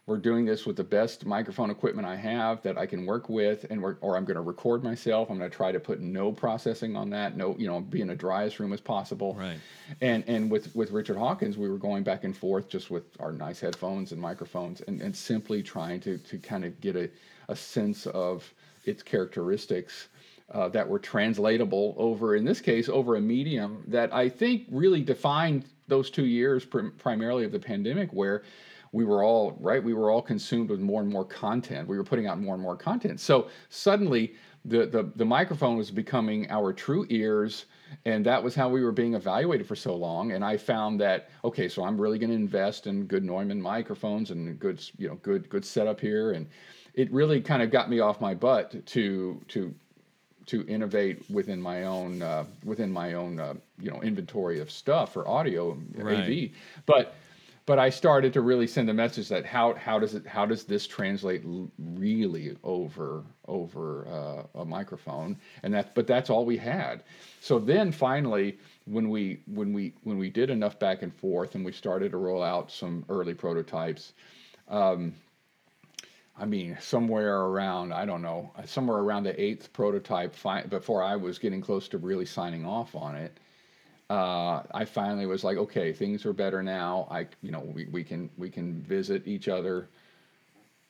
B: we're doing this with the best microphone equipment I have that I can work with, and we're, or I'm going to record myself. I'm going to try to put no processing on that, no, you know, be in a driest room as possible.
A: Right.
B: And and with with Richard Hawkins, we were going back and forth just with our nice headphones and microphones, and, and simply trying to to kind of get a, a sense of its characteristics. Uh, that were translatable over, in this case, over a medium that I think really defined those two years pr- primarily of the pandemic, where we were all right we were all consumed with more and more content we were putting out more and more content so suddenly the the, the microphone was becoming our true ears and that was how we were being evaluated for so long and i found that okay so i'm really going to invest in good neumann microphones and good you know good good setup here and it really kind of got me off my butt to to to innovate within my own uh, within my own uh, you know inventory of stuff for audio right. AV. But but I started to really send a message that how how does it how does this translate really over over uh, a microphone and that but that's all we had. So then finally when we when we when we did enough back and forth and we started to roll out some early prototypes. Um, I mean, somewhere around, I don't know, somewhere around the eighth prototype fi- before I was getting close to really signing off on it uh, I finally was like, okay, things are better now. I, you know, we, we can we can visit each other,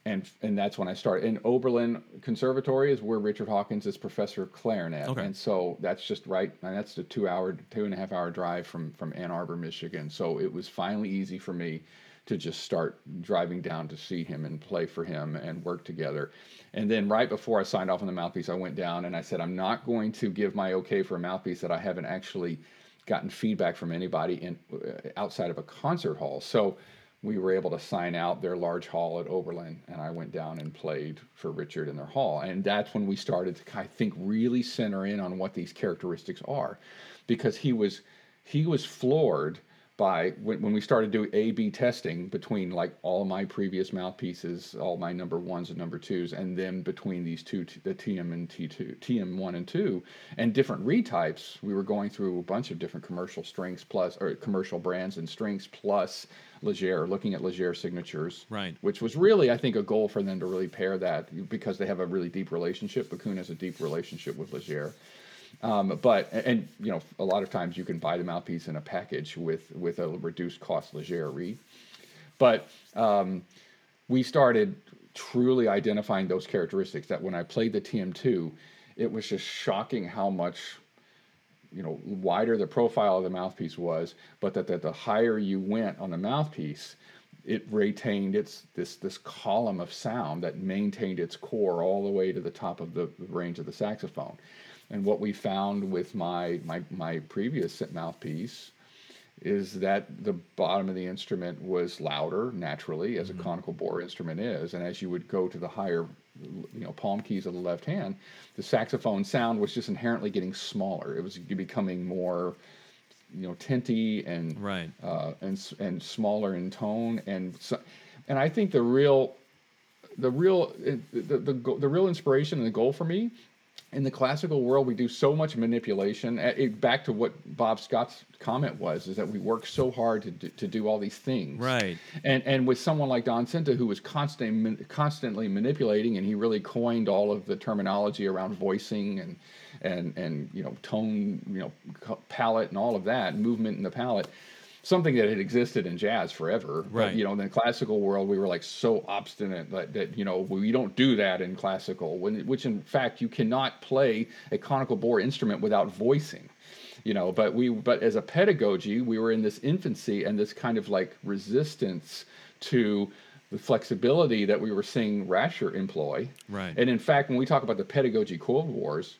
B: and and that's when I started. And Oberlin Conservatory is where Richard Hawkins is professor of clarinet, okay. and so that's just right. And that's the two hour, two and a half hour drive from from Ann Arbor, Michigan. So it was finally easy for me to just start driving down to see him and play for him and work together. And then right before I signed off on the mouthpiece, I went down and I said, I'm not going to give my okay for a mouthpiece that I haven't actually gotten feedback from anybody in uh, outside of a concert hall. So we were able to sign out their large hall at Oberlin, and I went down and played for Richard in their hall. And that's when we started to, I think, really center in on what these characteristics are, because he was he was floored by when, when we started doing A B testing between like all my previous mouthpieces, all my number ones and number twos, and then between these two, the TM and T2, TM one and two, and different retypes, we were going through a bunch of different commercial strings plus or commercial brands and strings plus Légère, looking at Légère signatures,
A: right?
B: Which was really, I think, a goal for them to really pair that because they have a really deep relationship. Bakun has a deep relationship with Légère. Um, but and you know a lot of times you can buy the mouthpiece in a package with with a reduced cost Légère reed. But um, we started truly identifying those characteristics that when I played the TM2, it was just shocking how much you know wider the profile of the mouthpiece was, but that, that the higher you went on the mouthpiece, it retained its this this column of sound that maintained its core all the way to the top of the range of the saxophone. And what we found with my my my previous mouthpiece is that the bottom of the instrument was louder naturally as mm-hmm. a conical bore instrument is. And as you would go to the higher you know palm keys of the left hand the saxophone sound was just inherently getting smaller. It was becoming more you know tinty and
A: right.
B: uh, and and smaller in tone. And so, and I think the real the real the, the, the, the real inspiration and the goal for me in the classical world, we do so much manipulation. It, back to what Bob Scott's comment was, is that we work so hard to do, to do all these things.
A: Right.
B: And and with someone like Don Sinta, who was constantly constantly manipulating, and he really coined all of the terminology around voicing and and and you know tone, you know palette and all of that, movement in the palette something that had existed in jazz forever.
A: Right.
B: But, you know, in the classical world, we were like so obstinate that, that you know, we don't do that in classical, when, which in fact, you cannot play a conical bore instrument without voicing. You know, but we, but as a pedagogy, we were in this infancy and this kind of like resistance to the flexibility that we were seeing Rascher employ.
A: Right.
B: And in fact, when we talk about the pedagogy Cold Wars,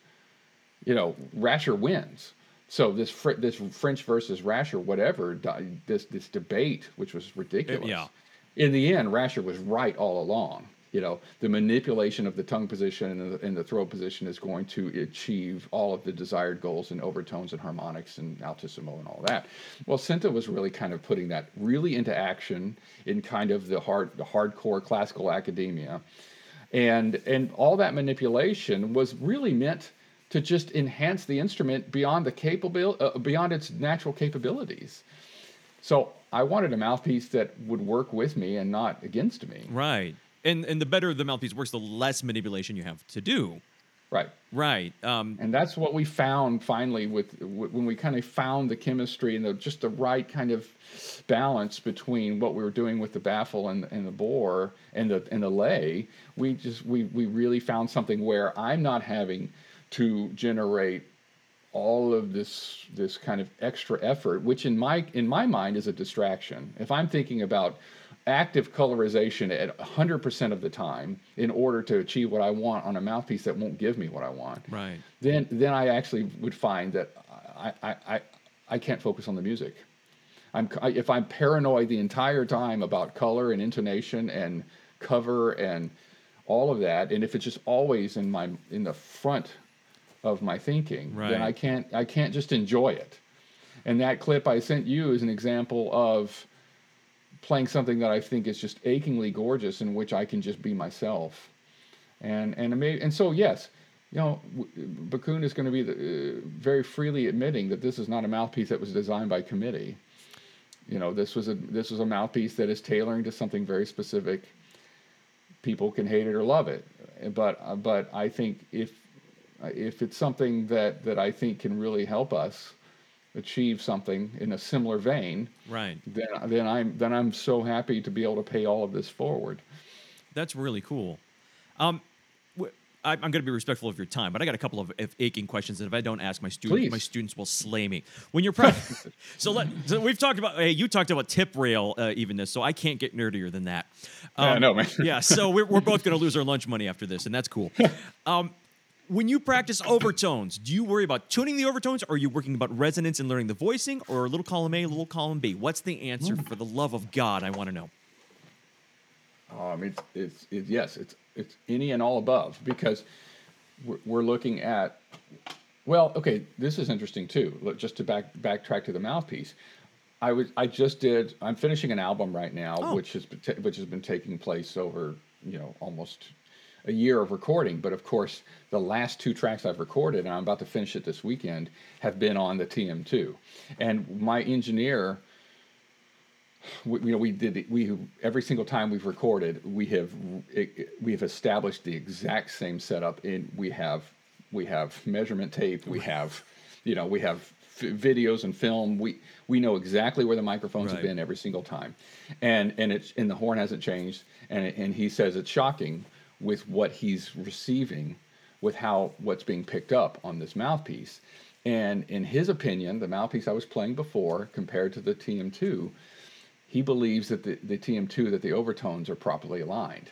B: you know, Rascher wins so this fr- this French versus Rascher, whatever, this this debate, which was ridiculous.
A: Yeah.
B: In the end, Rascher was right all along. You know, the manipulation of the tongue position and the, and the throat position is going to achieve all of the desired goals in overtones and harmonics and altissimo and all that. Well, Sinta was really kind of putting that really into action in kind of the hard, the hardcore classical academia, and and all that manipulation was really meant to just enhance the instrument beyond the capable uh, beyond its natural capabilities. So I wanted a mouthpiece that would work with me and not against me.
A: Right. And and the better the mouthpiece works, the less manipulation you have to do.
B: Right.
A: Right. Um,
B: and that's what we found finally with when we kind of found the chemistry and the just the right kind of balance between what we were doing with the baffle and, and the bore and the and the lay. We just we we really found something where I'm not having to generate all of this this kind of extra effort which in my in my mind is a distraction. If i'm thinking about active colorization at 100% of the time in order to achieve what i want on a mouthpiece that won't give me what i want
A: right.
B: then then i actually would find that i i i, I can't focus on the music. I'm if i'm paranoid the entire time about color and intonation and cover and all of that and if it's just always in my in the front of my thinking,
A: right.
B: then I can't I can't just enjoy it. And that clip I sent you is an example of playing something that I think is just achingly gorgeous, in which I can just be myself. And and and so yes, you know, Bakun is going to be the, uh, very freely admitting that this is not a mouthpiece that was designed by committee. You know, this was a this was a mouthpiece that is tailoring to something very specific. People can hate it or love it, but uh, but I think if if it's something that, that I think can really help us achieve something in a similar vein,
A: right?
B: Then then I'm then I'm so happy to be able to pay all of this forward.
A: That's really cool. Um, I'm going to be respectful of your time, but I got a couple of aching questions, and if I don't ask my students,
B: Please.
A: my students will slay me. When you're proud, so let so we've talked about. Hey, you talked about tip rail uh, evenness, so I can't get nerdier than that.
B: Um, yeah, I know, man.
A: yeah, so we're, we're both going to lose our lunch money after this, and that's cool. Um, when you practice overtones, do you worry about tuning the overtones, or are you working about resonance and learning the voicing, or a little column A, a little column B? What's the answer? For the love of God, I want to know.
B: Um, it's, it's, it's yes, it's it's any and all above because we're, we're looking at. Well, okay, this is interesting too. Look, just to back backtrack to the mouthpiece, I was I just did. I'm finishing an album right now,
A: oh.
B: which has been, which has been taking place over you know almost a year of recording. But of course, the last two tracks I've recorded, and I'm about to finish it this weekend, have been on the TM2. And my engineer, we, you know, we did we every single time we've recorded, we have we have established the exact same setup. In we have we have measurement tape, we have, you know, we have videos and film. We we know exactly where the microphones
A: right.
B: have been every single time, and and it's and the horn hasn't changed. And and he says it's shocking with what he's receiving with how what's being picked up on this mouthpiece And in his opinion, the mouthpiece I was playing before compared to the TM2, he believes that the, the TM2 that the overtones are properly aligned.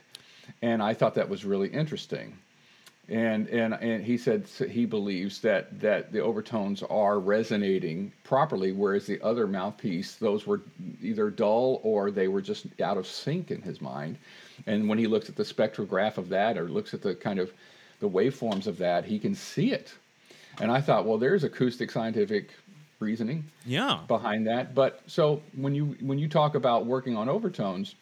B: And I thought that was really interesting. And, and, and he said he believes that, that the overtones are resonating properly, whereas the other mouthpiece, those were either dull or they were just out of sync in his mind. And when he looks at the spectrograph of that or looks at the kind of the waveforms of that, he can see it. And I thought, well, there's acoustic scientific reasoning
A: yeah.
B: behind that. But so when you when you talk about working on overtones,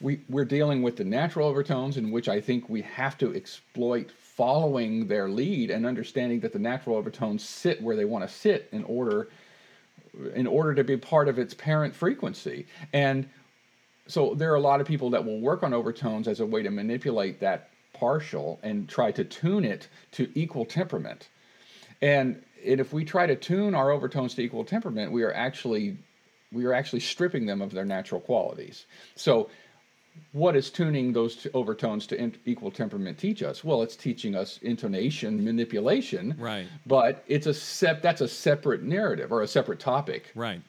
B: we we're dealing with the natural overtones in which I think we have to exploit following their lead and understanding that the natural overtones sit where they want to sit in order in order to be part of its parent frequency. And so there are a lot of people that will work on overtones as a way to manipulate that partial and try to tune it to equal temperament. And, and if we try to tune our overtones to equal temperament, we are actually we are actually stripping them of their natural qualities. So what is tuning those overtones to in, equal temperament teach us? Well, it's teaching us intonation manipulation.
A: Right.
B: But it's a sep- that's a separate narrative or a separate topic.
A: Right.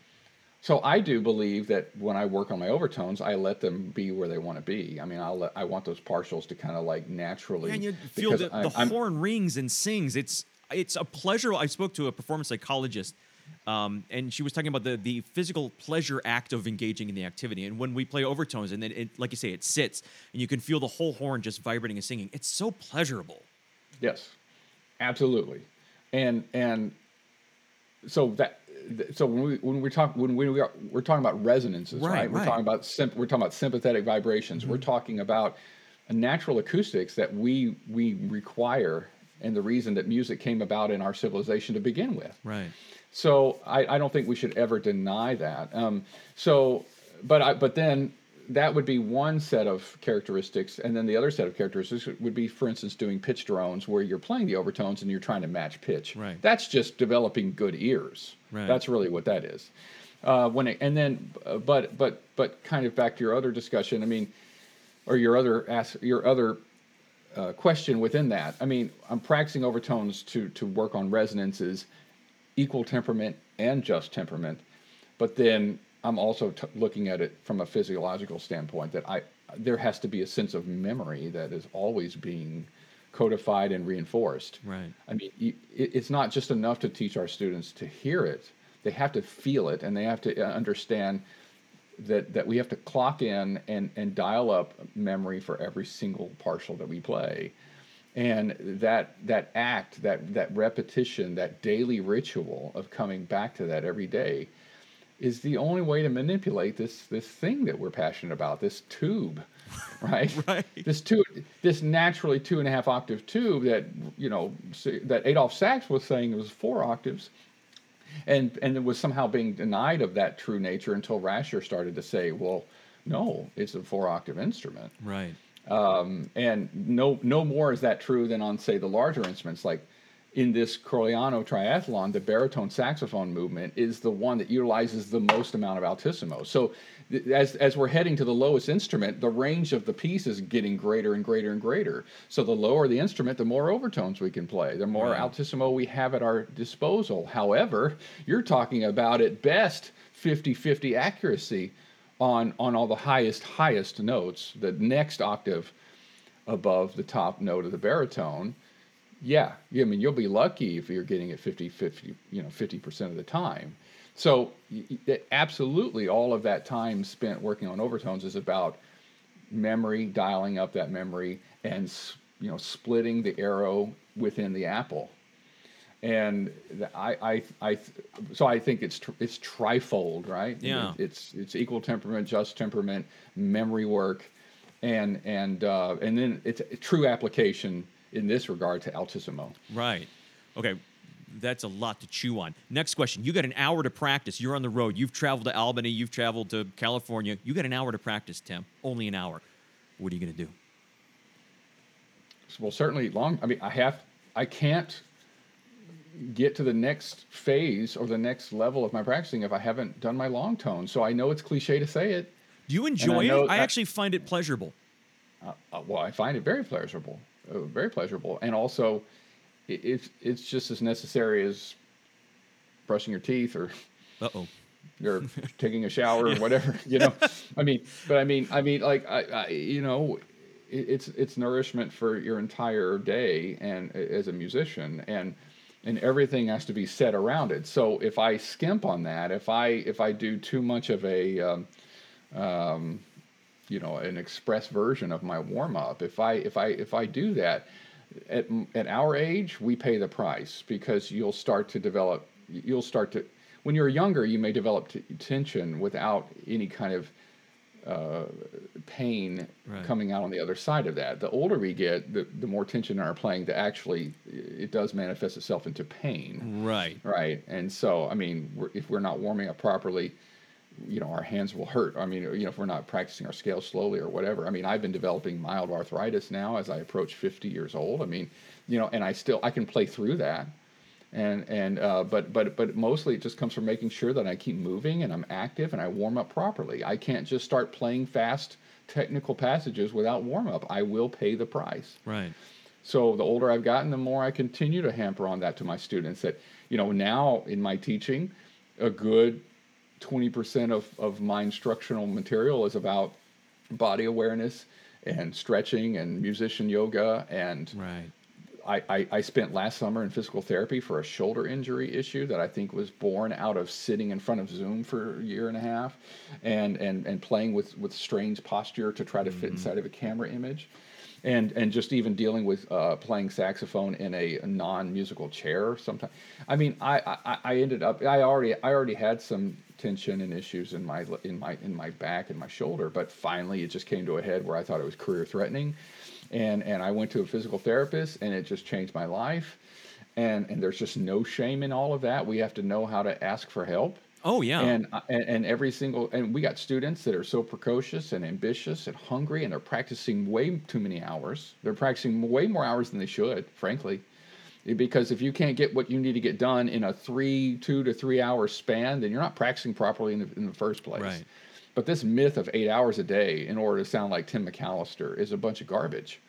B: So I do believe that when I work on my overtones, I let them be where they want to be. I mean, I'll let, I want those partials to kind of like naturally.
A: and you feel the, the horn rings and sings. It's it's a pleasure. I spoke to a performance psychologist, um, and she was talking about the the physical pleasure act of engaging in the activity. And when we play overtones, and then it, like you say, it sits, and you can feel the whole horn just vibrating and singing. It's so pleasurable.
B: Yes, absolutely, and and so that so when we when we talk when we are we're talking about resonances, right? right? We're talking about sim- we're talking about sympathetic vibrations. Mm-hmm. We're talking about natural acoustics that we we require, and the reason that music came about in our civilization to begin with.
A: Right.
B: So I, I don't think we should ever deny that. Um, so, but I but then that would be one set of characteristics, and then the other set of characteristics would be, for instance, doing pitch drones where you're playing the overtones and you're trying to match pitch.
A: Right.
B: That's just developing good ears.
A: Right.
B: That's really what that is. Uh, when it, and then, uh, but but but kind of back to your other discussion. I mean, or your other ask your other uh, question within that. I mean, I'm practicing overtones to to work on resonances, equal temperament and just temperament, but then I'm also t- looking at it from a physiological standpoint that I there has to be a sense of memory that is always being codified and reinforced.
A: Right.
B: I mean, it, it's not just enough to teach our students to hear it; they have to feel it, and they have to uh, understand that that we have to clock in and and dial up memory for every single partial that we play and that that act that that repetition that daily ritual of coming back to that every day is the only way to manipulate this this thing that we're passionate about, this tube, right?
A: right.
B: This tube, this naturally two and a half octave tube that you know that Adolphe Sax was saying was four octaves, and and it was somehow being denied of that true nature until Rascher started to say, well, no, it's a four octave instrument.
A: Right.
B: Um, and no no more is that true than on say the larger instruments like in this Corigliano triathlon, the baritone saxophone movement is the one that utilizes the most amount of altissimo. So as, as we're heading to the lowest instrument, the range of the piece is getting greater and greater and greater. So the lower the instrument, the more overtones we can play, the more right. altissimo we have at our disposal. However, you're talking about at best 50-50 accuracy on, on all the highest, highest notes, the next octave above the top note of the baritone yeah, I mean, you'll be lucky if you're getting it 50, 50, you know, 50% of the time. So absolutely all of that time spent working on overtones is about memory, dialing up that memory and, you know, splitting the arrow within the apple. And I, I, I, so I think it's it's trifold, right?
A: Yeah.
B: It's it's equal temperament, just temperament, memory work, and and uh, and then it's a true application in this regard to Altissimo.
A: Right. Okay. That's a lot to chew on. Next question. You got an hour to practice. You're on the road. You've traveled to Albany. You've traveled to California. You got an hour to practice, Tim. Only an hour. What are you going to do?
B: Well, certainly long. I mean, I have. I can't get to the next phase or the next level of my practicing if I haven't done my long tone. So I know it's cliche to say it.
A: Do you enjoy I it? I actually find it pleasurable.
B: Uh, uh, well, I find it very pleasurable. Uh, very pleasurable. And also, it, it's it's just as necessary as brushing your teeth or
A: oh.
B: or taking a shower or whatever. You know, I mean, but I mean, I mean, like I, I you know, it, it's it's nourishment for your entire day and as a musician and and everything has to be set around it. So if I skimp on that, if I if I do too much of a um, um, you know an express version of my warm up, if I if I if I do that at at our age, we pay the price because you'll start to develop. You'll start to when you're younger, you may develop t- tension without any kind of uh, pain
A: Right.
B: coming out on the other side of that. The older we get, the, the more tension in our playing, the actually it does manifest itself into pain,
A: Right.
B: right? And so, I mean, we're, if we're not warming up properly, you know, our hands will hurt. I mean, you know, if we're not practicing our scales slowly or whatever. I mean, I've been developing mild arthritis now as I approach 50 years old. I mean, you know, and I still I can play through that and and uh, but but but mostly it just comes from making sure that I keep moving and I'm active and I warm up properly. I can't just start playing fast technical passages without warm up. I will pay the price.
A: Right.
B: So the older I've gotten, the more I continue to hamper on that to my students. That you know now in my teaching, a good twenty percent of of my instructional material is about body awareness and stretching and musician yoga and
A: Right.
B: I, I, I spent last summer in physical therapy for a shoulder injury issue that I think was born out of sitting in front of Zoom for a year and a half and, and, and playing with, with strange posture to try to fit inside of a camera image. And, and just even dealing with uh, playing saxophone in a, non-musical chair sometimes. I mean, I, I, I ended up I already I already had some tension and issues in my in my in my back and my shoulder, but finally it just came to a head where I thought it was career threatening and and I went to a physical therapist, and it just changed my life. And and there's just no shame in all of that. We have to know how to ask for help.
A: Oh yeah.
B: And, and and every single and we got students that are so precocious and ambitious and hungry, and they're practicing way too many hours. They're practicing way more hours than they should, frankly. Because if you can't get what you need to get done in a three, two to three hour span, then you're not practicing properly in the, in the first place.
A: Right.
B: But this myth of eight hours a day in order to sound like Tim McAllister is a bunch of garbage,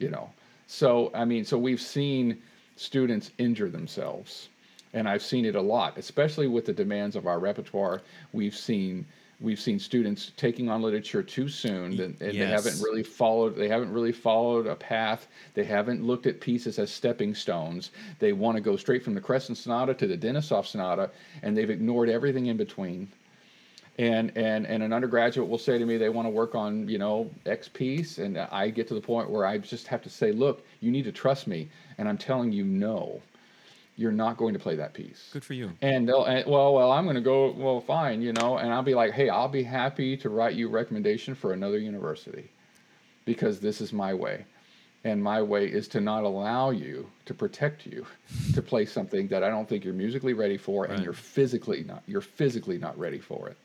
B: you know. So I mean, so we've seen students injure themselves, and I've seen it a lot, especially with the demands of our repertoire. We've seen we've seen students taking on literature too soon, and, and they haven't really followed. They haven't really followed a path. They haven't looked at pieces as stepping stones. They want to go straight from the Creston Sonata to the Denisov Sonata, and they've ignored everything in between and and and an undergraduate will say to me they want to work on you know x piece and i get to the point where i just have to say look you need to trust me. And i'm telling you no you're not going to play that piece.
A: Good for you.
B: and they'll and, well well i'm going to go well fine you know and i'll be like hey i'll be happy to write you a recommendation for another university because this is my way. And my way is to not allow you to protect you to play something that i don't think you're musically ready for and you're physically not you're physically not ready for it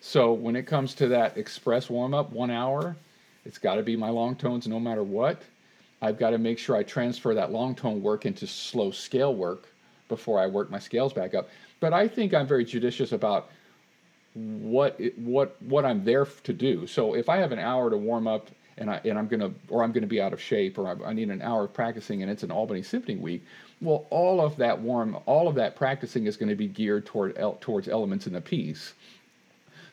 B: so when it comes to that express warm up, one hour, it's got to be my long tones no matter what. I've got to make sure I transfer that long tone work into slow scale work before I work my scales back up. But I think I'm very judicious about what it, what what I'm there to do. So if I have an hour to warm up and I and I'm gonna or I'm gonna be out of shape or I, I need an hour of practicing and it's an Albany Symphony week, well, all of that warm, all of that practicing is going to be geared toward towards elements in the piece.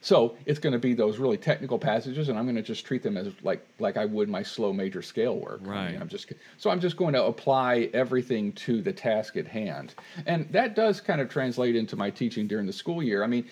B: So it's going to be those really technical passages, and I'm going to just treat them as like like I would my slow major scale work. I
A: Right.
B: mean, I'm just so I'm just going to apply everything to the task at hand, and that does kind of translate into my teaching during the school year. I mean,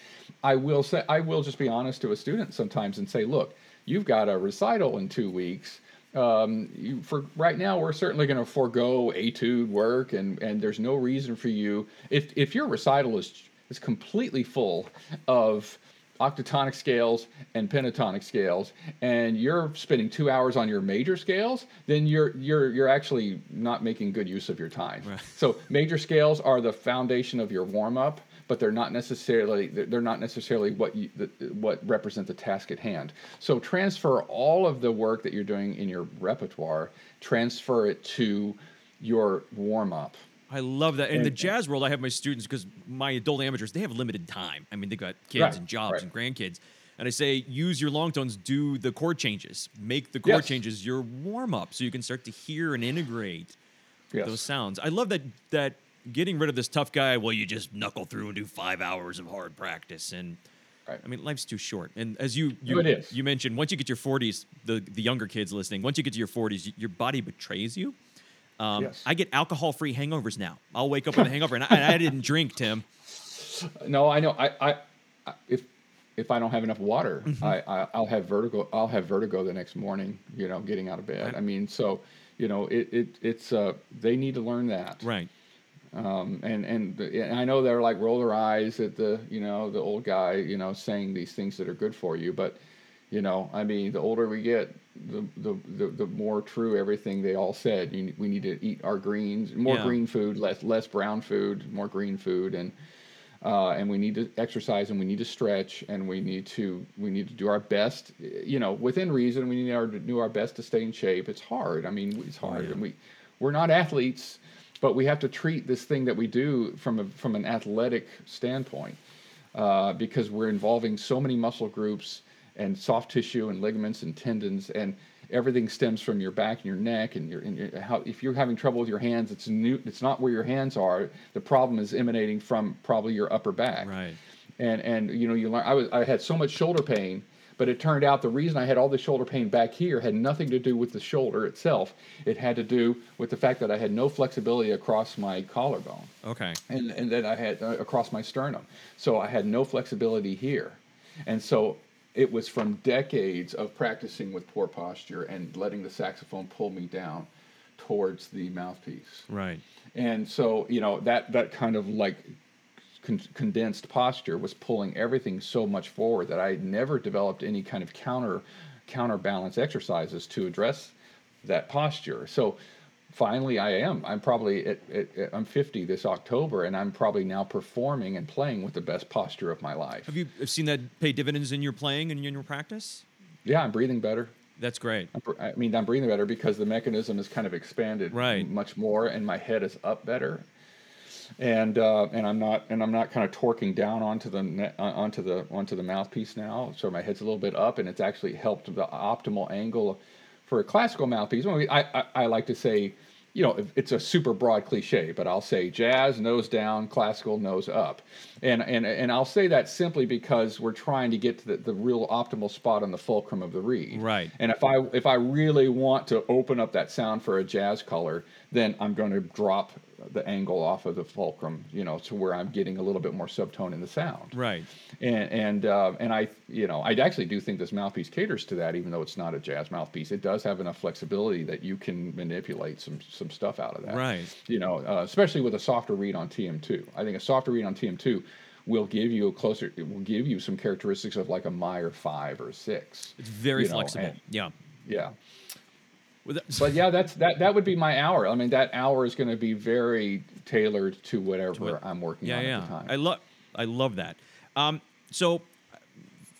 B: I will say I will just be honest to a student sometimes and say, look, you've got a recital in two weeks. Um, you, for right now, we're certainly going to forego etude work, and and there's no reason for you if if your recital is is completely full of octatonic scales and pentatonic scales and you're spending two hours on your major scales then you're you're you're actually not making good use of your time.
A: Right.
B: so major scales are the foundation of your warm-up but they're not necessarily they're not necessarily what you the, what represent the task at hand. So transfer all of the work that you're doing in your repertoire transfer it to your warm-up
A: I love that. In the jazz world, I have my students because my adult amateurs they have limited time. I mean, they got kids
B: Right,
A: and jobs
B: right.
A: and grandkids, and I say use your long tones, do the chord changes, make the chord
B: Yes.
A: changes your warm up, so you can start to hear and integrate.
B: Yes.
A: those sounds. I love that that getting rid of this tough guy. Well, you just knuckle through and do five hours of hard practice, and
B: Right.
A: I mean, life's too short. And as you you,
B: No, it is.
A: you mentioned, once you get your 40s, the the younger kids listening, once you get to your 40s, your body betrays you. Um,
B: Yes.
A: I get alcohol-free hangovers now. I'll wake up with a hangover, and I, I didn't drink, Tim.
B: No, I know. I, I, I if if I don't have enough water,
A: Mm-hmm.
B: I, I I'll have vertigo. I'll have vertigo the next morning. You know, getting out of bed.
A: Right.
B: I mean, so you know, it, it it's uh they need to learn that.
A: Right.
B: Um, and and, the, and I know they're like roll their eyes at the you know the old guy you know saying these things that are good for you, but you know I mean the older we get, the the the, the more true everything they all said. You, we need to eat our greens, more
A: Yeah.
B: green food, less less brown food, more green food, and uh, and we need to exercise and we need to stretch and we need to we need to do our best you know within reason we need our, to do our best to stay in shape it's hard i mean it's hard
A: yeah.
B: and we we're not athletes but we have to treat this thing that we do from a from an athletic standpoint uh, because we're involving so many muscle groups and soft tissue and ligaments and tendons and everything stems from your back and your neck and your, and your how if you're having trouble with your hands it's new it's not where your hands are the problem is emanating from probably your upper back
A: Right.
B: and and you know you learn I was I had so much shoulder pain but it turned out the reason I had all the shoulder pain back here had nothing to do with the shoulder itself it had to do with the fact that I had no flexibility across my collarbone
A: Okay.
B: and and then I had uh, across my sternum. So I had no flexibility here, and so it was from decades of practicing with poor posture and letting the saxophone pull me down towards the mouthpiece.
A: Right.
B: And so you know that that kind of like con- condensed posture was pulling everything so much forward that I had never developed any kind of counter counterbalance exercises to address that posture. So finally I am. I'm probably at, at, at- I'm 50 this October and I'm probably now performing and playing with the best posture of my life.
A: Have you seen that pay dividends in your playing and in your practice?
B: Yeah, I'm breathing better.
A: That's great.
B: I mean, I'm breathing better because the mechanism is kind of expanded
A: Right.
B: much more, and my head is up better, and uh, and I'm not and I'm not kind of torquing down onto the ne- uh, onto the onto the mouthpiece now. So my head's a little bit up, and it's actually helped the optimal angle for a classical mouthpiece. Well, I, I I like to say, you know, it's a super broad cliche, but I'll say jazz nose down, classical nose up, and and and I'll say that simply because we're trying to get to the, the real optimal spot on the fulcrum of the reed.
A: Right.
B: And if I if I really want to open up that sound for a jazz color, then I'm going to drop the angle off of the fulcrum, you know, to where I'm getting a little bit more subtone in the sound.
A: Right.
B: And and uh, and I you know I actually do think this mouthpiece caters to that, even though it's not a jazz mouthpiece. It does have enough flexibility that you can manipulate some some stuff out of that.
A: Right.
B: You know, uh, especially with a softer reed on TM2. I think a softer reed on TM2 will give you a closer. It will give you some characteristics of like a Meyer five or six.
A: It's very
B: know,
A: flexible.
B: and-
A: yeah.
B: yeah. But yeah, that's that. That would be my hour. I mean, that hour is going to be very tailored to whatever
A: what-
B: I'm working
A: yeah,
B: on
A: yeah.
B: at the time.
A: I love, I love that. Um, so,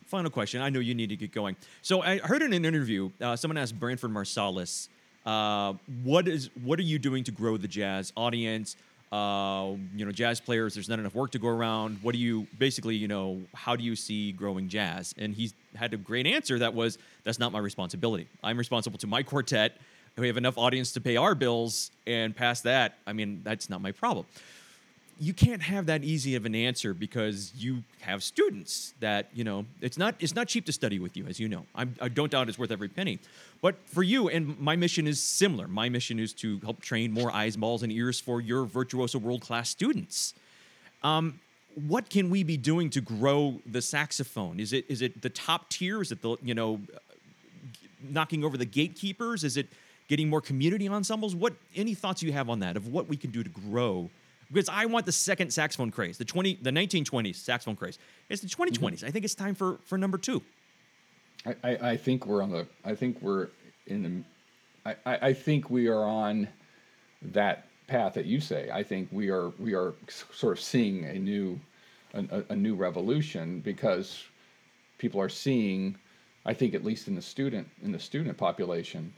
A: final question. I know you need to get going. So I heard in an interview, uh, someone asked Branford Marsalis, uh, "What is what are you doing to grow the jazz audience? Uh, you know, jazz players. There's not enough work to go around. What do you basically, you know, how do you see growing jazz?" And he had a great answer that was, "That's not my responsibility. I'm responsible to my quartet." We have enough audience to pay our bills, and past that, I mean, that's not my problem you can't have that easy of an answer because you have students that you know it's not it's not cheap to study with you as you know. I'm, i don't doubt it's worth every penny. But for you and my mission is similar. My mission is to help train more eyes balls and ears for your virtuoso world class students. Um, what can we be doing to grow the saxophone? Is it is it the top tier? Is it the you know knocking over the gatekeepers? Is it getting more community ensembles? What any thoughts you have on that of what we can do to grow because I want the second saxophone craze, the twenty, the nineteen twenties saxophone craze. It's the twenty mm-hmm. I think it's time for for number two.
B: I, I, I think we're on the. I think we're in the. I, I, I think we are on that path that you say. I think we are we are sort of seeing a new a- a new revolution because people are seeing. I think at least in the student in the student population,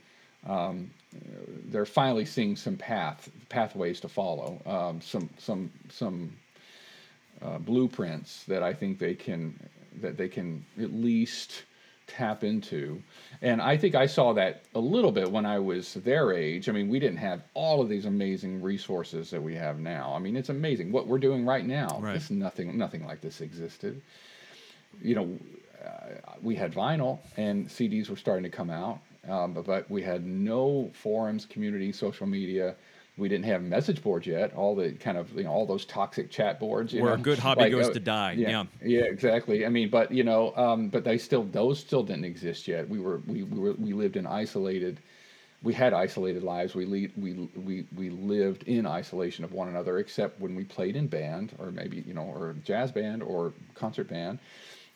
B: um, they're finally seeing some path pathways to follow. Um, some some some uh, blueprints that I think they can that they can at least tap into. And I think I saw that a little bit when I was their age. I mean, we didn't have all of these amazing resources that we have now. I mean, it's amazing what we're doing right now.
A: Right.
B: It's nothing, nothing like this existed. You know, uh, we had vinyl and CDs were starting to come out, um, but, but we had no forums, community, social media. We didn't have message boards yet. All the kind of you know all those toxic chat boards. You
A: Where a
B: know,
A: good hobby
B: like,
A: goes
B: uh,
A: to die. Yeah.
B: yeah, exactly. I mean, but you know, um, but they still those still didn't exist yet. We were we, we were we lived in isolated. We had isolated lives. We le- we we we lived in isolation of one another, except when we played in band or maybe you know or jazz band or concert band.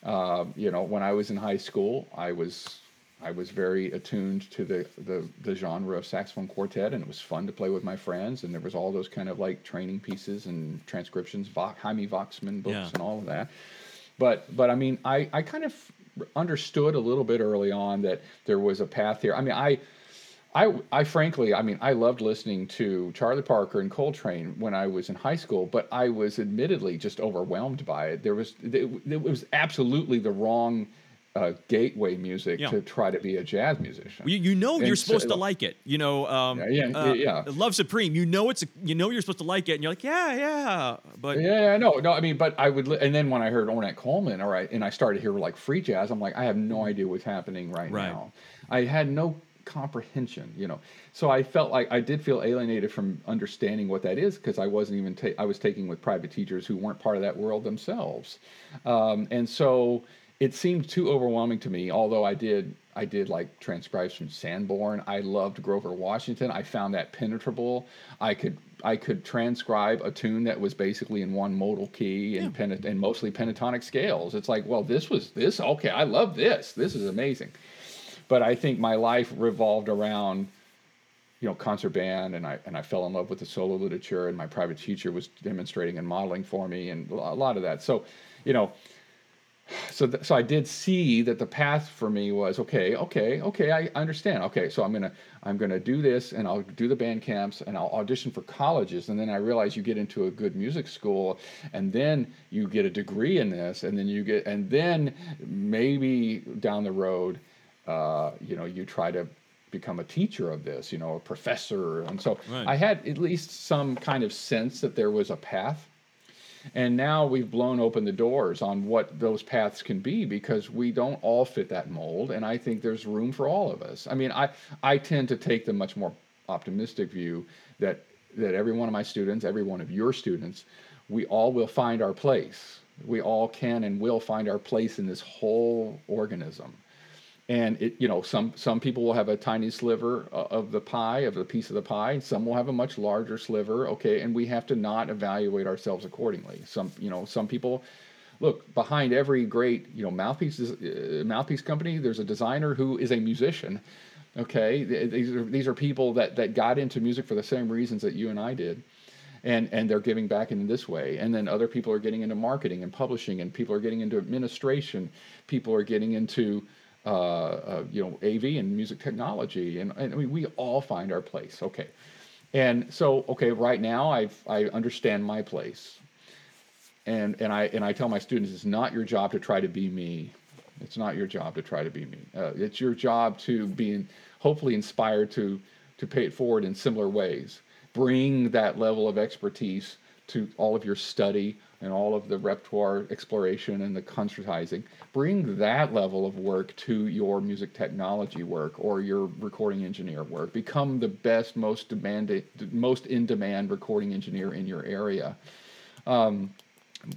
B: Uh, you know, when I was in high school, I was I was very attuned to the, the the genre of saxophone quartet, and it was fun to play with my friends. And there was all those kind of like training pieces and transcriptions, Vox, Himie Voxman books,
A: Yeah.
B: and all of that. But but I mean, I I kind of understood a little bit early on that there was a path here. I mean, I. I, I frankly, I mean, I loved listening to Charlie Parker and Coltrane when I was in high school, but I was admittedly just overwhelmed by it. There was, it, it was absolutely the wrong uh, gateway music
A: Yeah.
B: to try to be a jazz musician.
A: You, you know you're
B: And so-
A: supposed to like it. You know, um,
B: Yeah, yeah,
A: uh,
B: yeah.
A: Love Supreme. You know it's a, you know you're supposed to like it, and you're like, yeah, yeah. But
B: Yeah, yeah, no, no. I mean, but I would, li- and then when I heard Ornette Coleman, all right, and I started to hear like free jazz, I'm like, I have no idea what's happening right,
A: Right.
B: now. I had no comprehension, you know. So I felt like I did feel alienated from understanding what that is because I wasn't even ta- I was taking with private teachers who weren't part of that world themselves, um, and so it seemed too overwhelming to me. Although I did I did like transcribes from Sanborn. I loved Grover Washington. I found that penetrable. I could I could transcribe a tune that was basically in one modal key and pentat- and mostly pentatonic scales. It's like, well, this was this okay. I love this. This is amazing. But I think my life revolved around you know concert band and I and I fell in love with the solo literature and my private teacher was demonstrating and modeling for me and a lot of that. So, you know, so th- so I did see that the path for me was okay, okay, okay. I understand. Okay, so I'm gonna I'm gonna do this, and I'll do the band camps, and I'll audition for colleges, and then I realize you get into a good music school, and then you get a degree in this, and then you get, and then maybe down the road, uh, you know, you try to become a teacher of this, you know, a professor, and so
A: Right.
B: I had at least some kind of sense that there was a path. And now we've blown open the doors on what those paths can be because we don't all fit that mold. And I think there's room for all of us. I mean, I, I tend to take the much more optimistic view that, that every one of my students, every one of your students, we all will find our place. We all can and will find our place in this whole organism and it you know some some people will have a tiny sliver of the pie of the piece of the pie and some will have a much larger sliver okay and we have to not evaluate ourselves accordingly. Some you know some people look behind every great you know mouthpiece uh, mouthpiece company there's a designer who is a musician okay? These are these are people that that got into music for the same reasons that you and I did and and they're giving back in this way. And then other people are getting into marketing and publishing and people are getting into administration. People are getting into uh, uh, you know AV and music technology and, and I mean, we all find our place okay. And so okay right now I I understand my place. And and I and I tell my students it's not your job to try to be me. It's not your job to try to be me. Uh, it's your job to be hopefully inspired to to pay it forward in similar ways. Bring that level of expertise to all of your study and all of the repertoire exploration and the concertizing bring that level of work to your music technology work or your recording engineer work. Become the best most demanded most in demand recording engineer in your area um,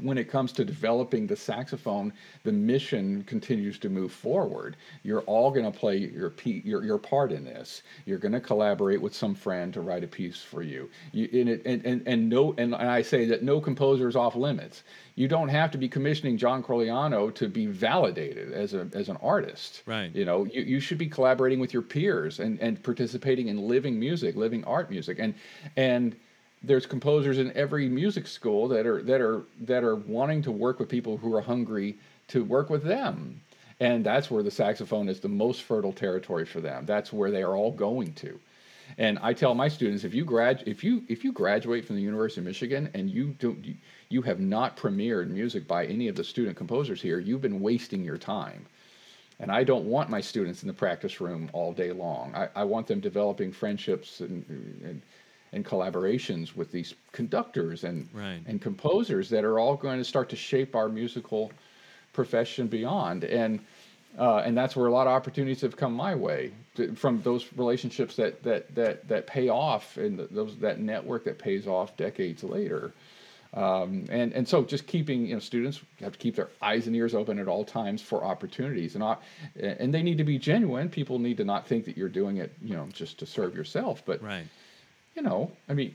B: when it comes to developing the saxophone, the mission continues to move forward. You're all going to play your, your your part in this. You're going to collaborate with some friend to write a piece for you. you in it, and, and, and no, and I say that no composer is off limits. You don't have to be commissioning John Corigliano to be validated as a as an artist.
A: Right.
B: You know, you, you should be collaborating with your peers and, and participating in living music, living art music, and and there's composers in every music school that are that are that are wanting to work with people who are hungry to work with them. And that's where the saxophone is the most fertile territory for them. That's where they are all going to. And i tell my students if you grad if you if you graduate from the university of michigan and you don't you, have not premiered music by any of the student composers here you've been wasting your time. And I don't want my students in the practice room all day long. I, I want them developing friendships and, and, and collaborations with these conductors and,
A: Right.
B: and composers that are all going to start to shape our musical profession beyond. And uh, and that's where a lot of opportunities have come my way to, from those relationships that that that that pay off and those that network that pays off decades later. Um, and and so just keeping you know students have to keep their eyes and ears open at all times for opportunities and and they need to be genuine. People need to not think that you're doing it you know just to serve yourself, but
A: Right.
B: You know, I mean,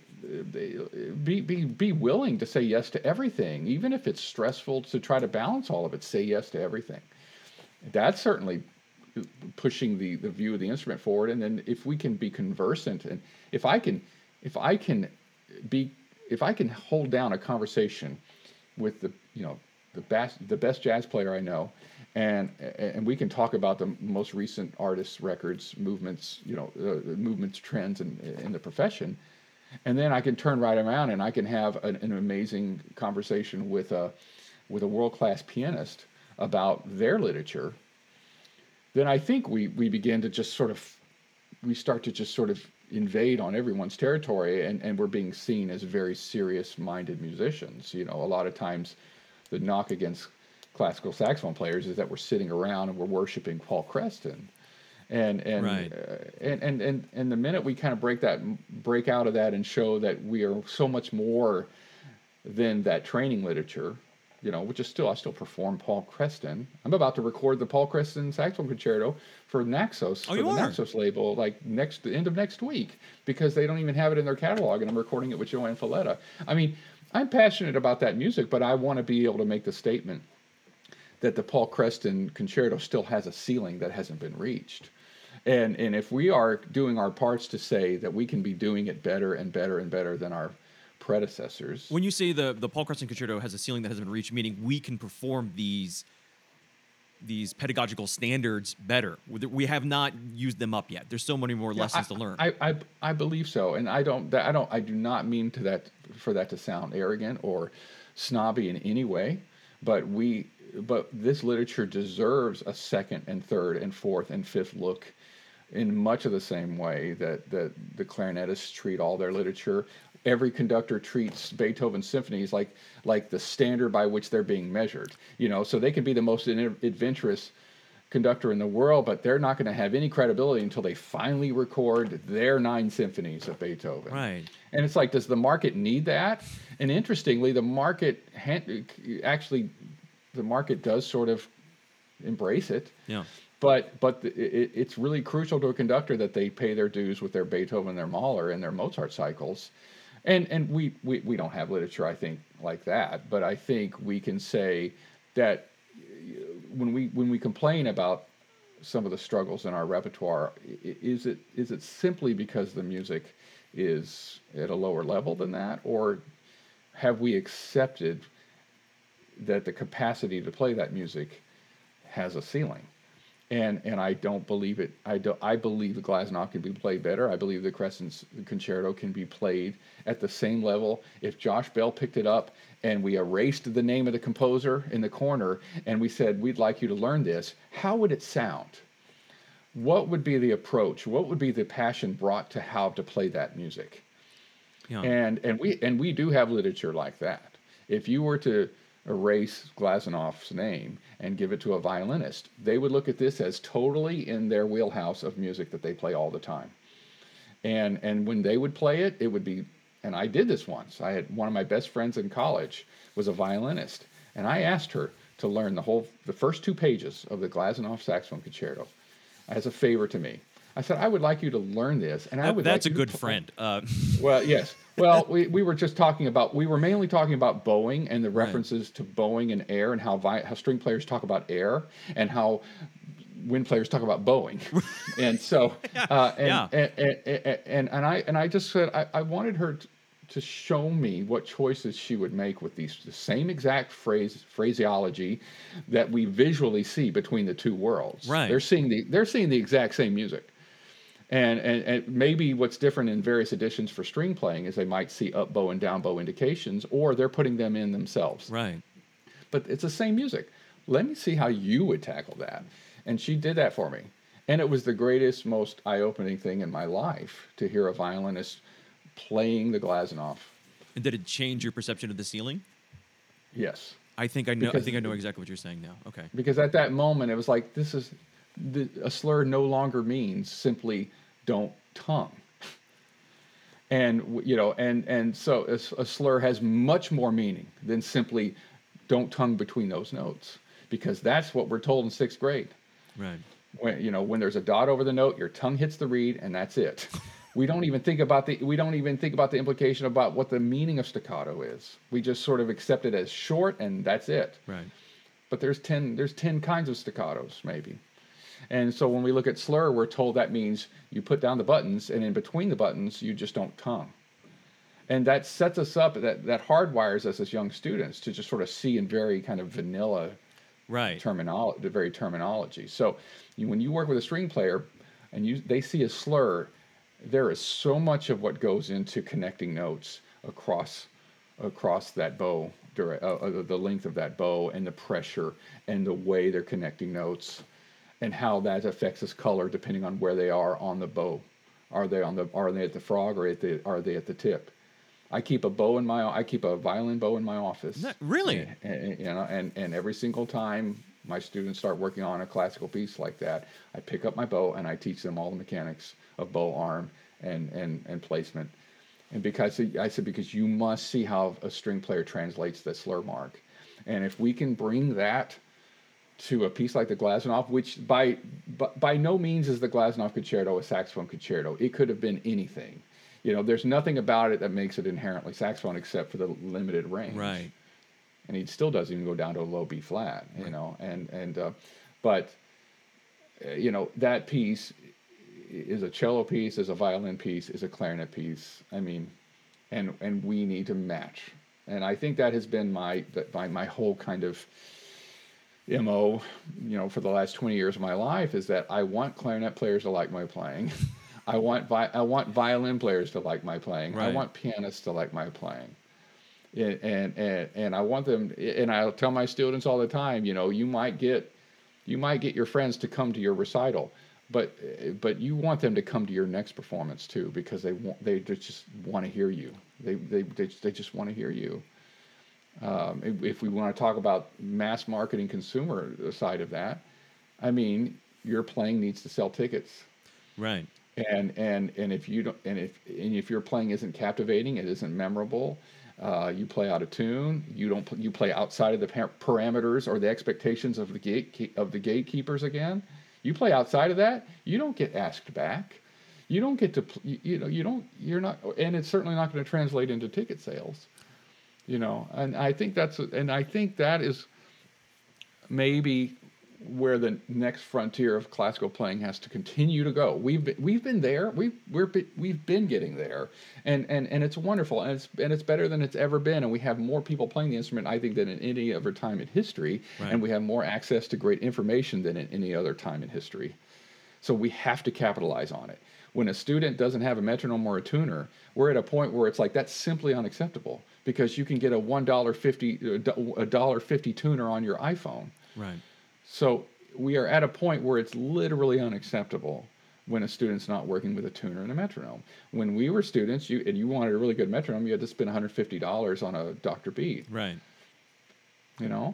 B: be be be willing to say yes to everything, even if it's stressful to try to balance all of it. Say yes to everything. That's certainly pushing the the view of the instrument forward. And then if we can be conversant, and if I can, if I can be, if I can hold down a conversation with the you know the best the best jazz player I know, and and we can talk about the most recent artists, records, movements, you know, uh, movements, trends in in the profession, and then I can turn right around and I can have an, an amazing conversation with a with a world class pianist about their literature. Then I think we we begin to just sort of we start to just sort of invade on everyone's territory and, and we're being seen as very serious minded musicians. You know, a lot of times the knock against classical saxophone players is that we're sitting around and we're worshiping Paul Creston. And and,
A: Right.
B: uh, and and and and the minute we kind of break that break out of that and show that we are so much more than that training literature, you know, which is still I still perform Paul Creston. I'm about to record the Paul Creston saxophone concerto for Naxos
A: Oh,
B: for the
A: are?
B: Naxos label like next the end of next week because they don't even have it in their catalog and I'm recording it with JoAnn Falletta. I mean, I'm passionate about that music, but I want to be able to make the statement that the Paul Creston concerto still has a ceiling that hasn't been reached. And and if we are doing our parts to say that we can be doing it better and better and better than our predecessors.
A: When you say the the Paul Creston Concerto has a ceiling that hasn't been reached, meaning we can perform these these pedagogical standards better. We have not used them up yet. There's so many more
B: Yeah,
A: lessons
B: I,
A: to learn.
B: I, I I believe so, and I don't I don't I do not mean to that for that to sound arrogant or snobby in any way, but we but this literature deserves a second and third and fourth and fifth look in much of the same way that that the clarinetists treat all their literature. Every conductor treats Beethoven symphonies like like the standard by which they're being measured. You know, so they can be the most adventurous conductor in the world, but they're not going to have any credibility until they finally record their nine symphonies of Beethoven.
A: Right.
B: And it's like, does the market need that? And interestingly, the market ha- actually, the market does sort of embrace it.
A: yeah.
B: But but the, it, it's really crucial to a conductor that they pay their dues with their Beethoven, their Mahler, and their Mozart cycles. And and we, we, we don't have literature, I think, like that. But I think we can say that uh, when we when we complain about some of the struggles in our repertoire, is it is it simply because the music is at a lower level than that, or have we accepted that the capacity to play that music has a ceiling? And and I don't believe it. I do, I believe the Glazunov can be played better. I believe the Creston concerto can be played at the same level. If Josh Bell picked it up and we erased the name of the composer in the corner and we said we'd like you to learn this, how would it sound? What would be the approach? What would be the passion brought to how to play that music?
A: Yeah.
B: And and we and we do have literature like that. If you were to erase Glazunov's name and give it to a violinist, they would look at this as totally in their wheelhouse of music that they play all the time. And and when they would play it, it would be and I did this once. I had one of my best friends in college was a violinist, and I asked her to learn the whole the first two pages of the Glazunov saxophone concerto as a favor to me. I said I would like you to learn this, and I would.
A: that's
B: like
A: a good friend. Uh,
B: well, yes. Well, we, we were just talking about we were mainly talking about bowing and the
A: Right.
B: references to bowing and air and how vi- how string players talk about air and how wind players talk about bowing. and so uh, and,
A: Yeah.
B: and, and, and and I and I just said I, I wanted her to, to show me what choices she would make with these the same exact phrase phraseology that we visually see between the two worlds.
A: Right.
B: They're seeing the they're seeing the exact same music. And, and, and maybe what's different in various editions for string playing is they might see up bow and down bow indications, or they're putting them in themselves.
A: right.
B: But it's the same music. Let me see how you would tackle that. and she did that for me. And it was the greatest, most eye-opening thing in my life to hear a violinist playing the Glazunov.
A: And did it change your perception of the ceiling?
B: Yes.
A: I think I know.
B: Because-
A: I think I know exactly what you're saying now. Okay.
B: because at that moment it was like this is the, a slur no longer means simply don't tongue. And you know and and so a slur has much more meaning than simply don't tongue between those notes because that's what we're told in sixth grade.
A: Right.
B: when you know when there's a dot over the note your tongue hits the reed and that's it. We don't even think about the we don't even think about the implication about what the meaning of staccato is. We just sort of accept it as short and that's it.
A: Right.
B: but there's 10 there's 10 kinds of staccatos maybe and so when we look at slur we're told that means you put down the buttons and in between the buttons you just don't tongue and that sets us up that that hardwires us as young students to just sort of see in very kind of vanilla
A: Right.
B: terminology the very terminology. So you, when you work with a string player and you they see a slur there is so much of what goes into connecting notes across across that bow uh, uh, the length of that bow and the pressure and the way they're connecting notes and how that affects its color depending on where they are on the bow are they on the are they at the frog or at the are they at the tip I keep a bow in my I keep a violin bow in my office
A: Not- really?
B: and, and, you know, and, and every single time my students start working on a classical piece like that, I pick up my bow and I teach them all the mechanics of bow arm and, and, and placement. And because I said, because you must see how a string player translates the slur mark. And if we can bring that to a piece like the Glazunov, which by, by, by no means is the Glazunov concerto a saxophone concerto. It could have been anything. You know, there's nothing about it that makes it inherently saxophone except for the limited range
A: Right.
B: and he still doesn't even go down to a low B flat, you know, and and uh, but uh, you know that piece is a cello piece, is a violin piece, is a clarinet piece. I mean, and and we need to match, and I think that has been my my my whole kind of mo, you know, for the last twenty years of my life is that I want clarinet players to like my playing. I want vi- I want violin players to like my playing. I want pianists to like my playing and, and and and I want them and I tell my students all the time, you know, you might get you might get your friends to come to your recital, but but you want them to come to your next performance too because they want they just want to hear you. They they they, they just want to hear you. Um, if, if we want to talk about mass marketing consumer side of that, I mean, your playing needs to sell tickets.
A: Right.
B: and and and if you don't and if and if your playing isn't captivating it isn't memorable uh, you play out of tune you don't you play outside of the par- parameters or the expectations of the gate of the gatekeepers again. You play outside of that you don't get asked back. You don't get to you, you know you don't you're not and it's certainly not going to translate into ticket sales you know and i think that's and i think that is maybe where the next frontier of classical playing has to continue to go. We've been, we've been there. We've we're we've been getting there, and and and it's wonderful, and it's and it's better than it's ever been, and we have more people playing the instrument, I think, than in any other time in history,
A: Right.
B: and we have more access to great information than in any other time in history. So we have to capitalize on it. When a student doesn't have a metronome or a tuner, we're at a point where it's like that's simply unacceptable because you can get a one dollar fifty a dollar fifty tuner on your iPhone.
A: Right.
B: So we are at a point where it's literally unacceptable when a student's not working with a tuner and a metronome. When we were students, you and you wanted a really good metronome, you had to spend $150 on a Dr. Beat,
A: Right.
B: you know?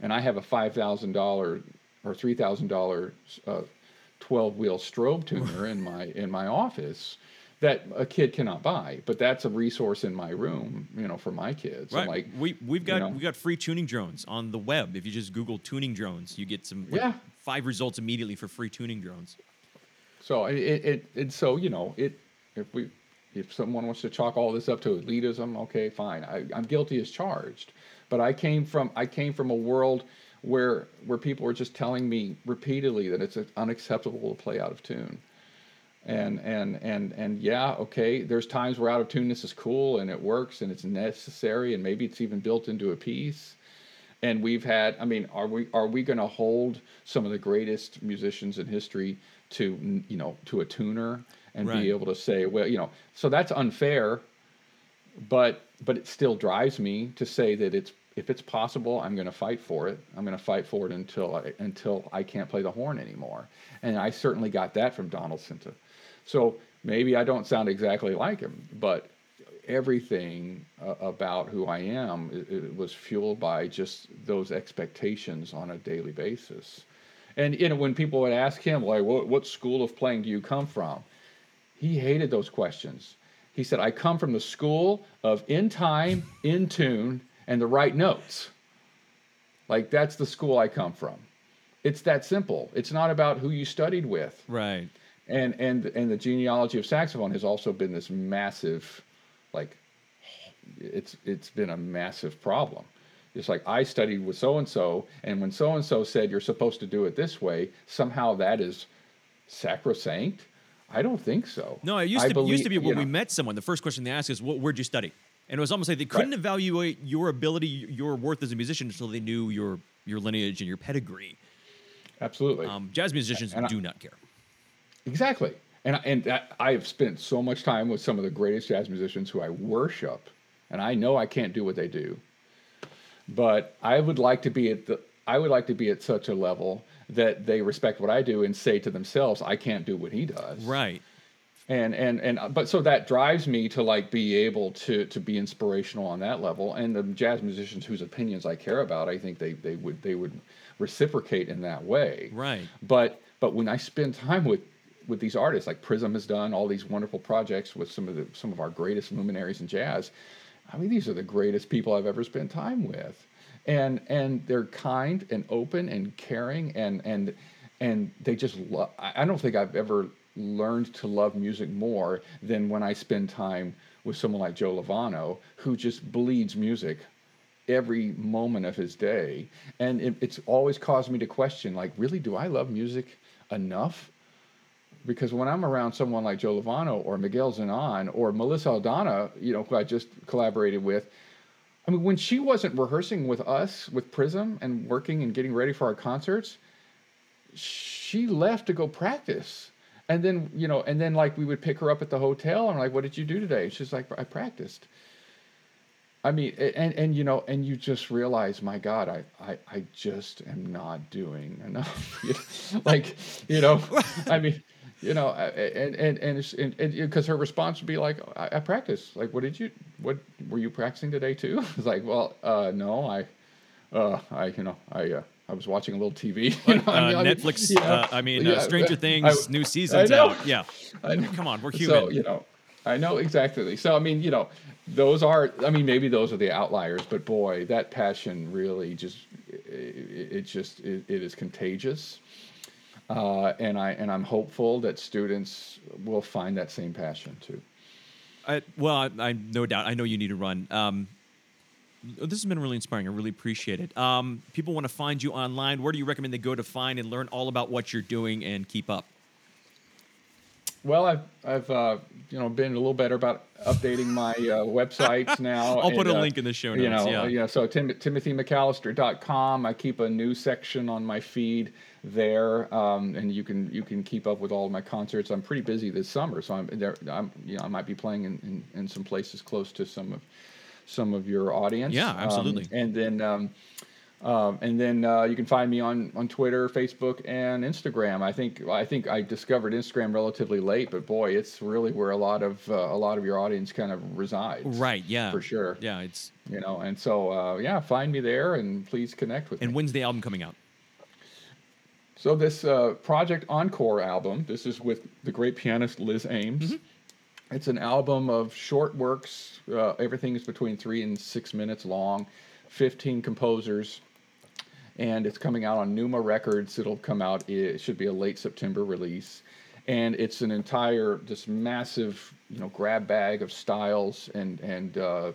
B: And I have a $5,000 or $3,000 uh, 12-wheel strobe tuner in my in my office that a kid cannot buy, but that's a resource in my room, you know, for my kids.
A: Right.
B: And like
A: we we've got
B: know.
A: we got free tuning drones on the web. If you just Google tuning drones, you get some like,
B: Yeah.
A: five results immediately for free tuning drones.
B: So it, it, it and so you know it if we if someone wants to chalk all this up to elitism, okay, fine. I, I'm guilty as charged, but I came from I came from a world where where people were just telling me repeatedly that it's unacceptable to play out of tune, and and and and yeah, okay. There's times where out of tuneness is cool and it works and it's necessary and maybe it's even built into a piece and we've had i mean are we are we going to hold some of the greatest musicians in history to you know to a tuner and
A: Right.
B: be able to say well you know so that's unfair but but it still drives me to say that it's if it's possible, I'm going to fight for it. I'm going to fight for it until I, until I can't play the horn anymore. And I certainly got that from Donald Sinta. So maybe I don't sound exactly like him, but everything uh, about who I am it, it was fueled by just those expectations on a daily basis. And you know, when people would ask him, like, what, what school of playing do you come from? He hated those questions. He said, I come from the school of in time, in tune, and the right notes. Like that's the school I come from. It's that simple. It's not about who you studied with.
A: Right.
B: And and and the genealogy of saxophone has also been this massive like it's it's been a massive problem. It's like I studied with so and so, and when so and so said you're supposed to do it this way, somehow that is sacrosanct. I don't think so.
A: No, it used to believe, used to be when we met someone. The first question they ask is, well, "Where'd you study?" And it was almost like they couldn't right. evaluate your ability, your worth as a musician until they knew your your lineage and your pedigree.
B: Absolutely.
A: Um, jazz musicians and do I, not care.
B: Exactly. And and I have spent so much time with some of the greatest jazz musicians who I worship, and I know I can't do what they do, but I would like to be at the I would like to be at such a level that they respect what I do and say to themselves, I can't do what he does.
A: Right
B: and and and uh, but so that drives me to like be able to to be inspirational on that level. And the jazz musicians whose opinions i care about i think they they would they would reciprocate in that way.
A: Right.
B: But but when i spend time with with these artists like prism has done all these wonderful projects with some of the some of our greatest luminaries in jazz i mean these are the greatest people i've ever spent time with. And and they're kind and open and caring and and and they just love i don't think i've ever learned to love music more than when I spend time with someone like Joe Lovano, who just bleeds music every moment of his day. And it, it's always caused me to question, like, really, do I love music enough? Because when I'm around someone like Joe Lovano or Miguel Zenon or Melissa Aldana, you know, who I just collaborated with, I mean, when she wasn't rehearsing with us with Prism and working and getting ready for our concerts, she left to go practice and then, you know, and then like we would pick her up at the hotel and like, what did you do today? She's like, I practiced. I mean, and, and you know, and you just realize, my God, I, I, I just am not doing enough. like, you know, I mean, you know, and and and because her response would be like, I, I practice. Like, what did you? What were you practicing today too? It's like, well, uh, no, I, uh, I, you know, I, uh, I was watching a little TV.
A: You know, uh, I mean, Netflix. Yeah, uh, I mean, uh, yeah, Stranger Things, I, new seasons out. Yeah. Come on, we're human.
B: So you know, I know exactly. So I mean, you know, those are. I mean, maybe those are the outliers, but boy, that passion really just it, it just it, it is contagious. Uh, and I and I'm hopeful that students will find that same passion too.
A: I, well, I, I no doubt. I know you need to run. Um, this has been really inspiring. I really appreciate it. Um, people want to find you online. Where do you recommend they go to find and learn all about what you're doing and keep up?
B: Well, I've I've uh, you know been a little better about updating my uh, websites now.
A: I'll
B: and,
A: put a
B: uh,
A: link in the show notes.
B: You know,
A: yeah.
B: yeah. So tim- TimothyMcAllister.com. I keep a news section on my feed there, um, and you can you can keep up with all my concerts. I'm pretty busy this summer, so I'm there. I'm you know I might be playing in, in, in some places close to some of some of your audience.
A: Yeah, absolutely.
B: Um, and then. Um, um, and then uh, you can find me on, on Twitter, Facebook, and Instagram. I think I think I discovered Instagram relatively late, but boy, it's really where a lot of uh, a lot of your audience kind of resides.
A: Right. Yeah.
B: For sure.
A: Yeah. It's
B: you know, and so uh, yeah, find me there and please connect with
A: and
B: me.
A: And when's the album coming out?
B: So this uh, Project Encore album. This is with the great pianist Liz Ames. Mm-hmm. It's an album of short works. Uh, everything is between three and six minutes long. 15 composers, and it's coming out on Numa Records. It'll come out. It should be a late September release, and it's an entire, this massive, you know, grab bag of styles and and uh,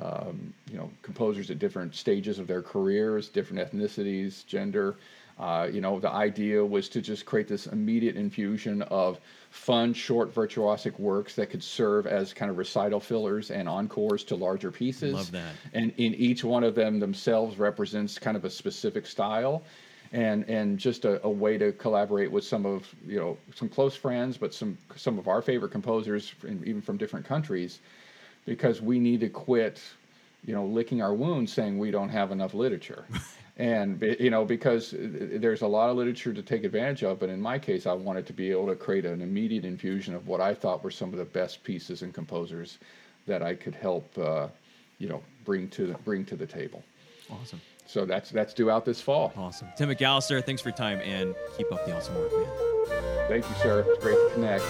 B: um, you know composers at different stages of their careers, different ethnicities, gender. Uh, you know, the idea was to just create this immediate infusion of fun, short, virtuosic works that could serve as kind of recital fillers and encores to larger pieces.
A: Love that.
B: And in each one of them themselves represents kind of a specific style. And, and just a, a way to collaborate with some of you know some close friends, but some some of our favorite composers, even from different countries, because we need to quit you know, licking our wounds, saying we don't have enough literature. and you know because there's a lot of literature to take advantage of but in my case i wanted to be able to create an immediate infusion of what i thought were some of the best pieces and composers that i could help uh, you know bring to the, bring to the table.
A: Awesome.
B: So that's that's due out this fall.
A: Awesome. Tim mcallister thanks for your time and keep up the awesome work man.
B: Thank you sir. It's great to connect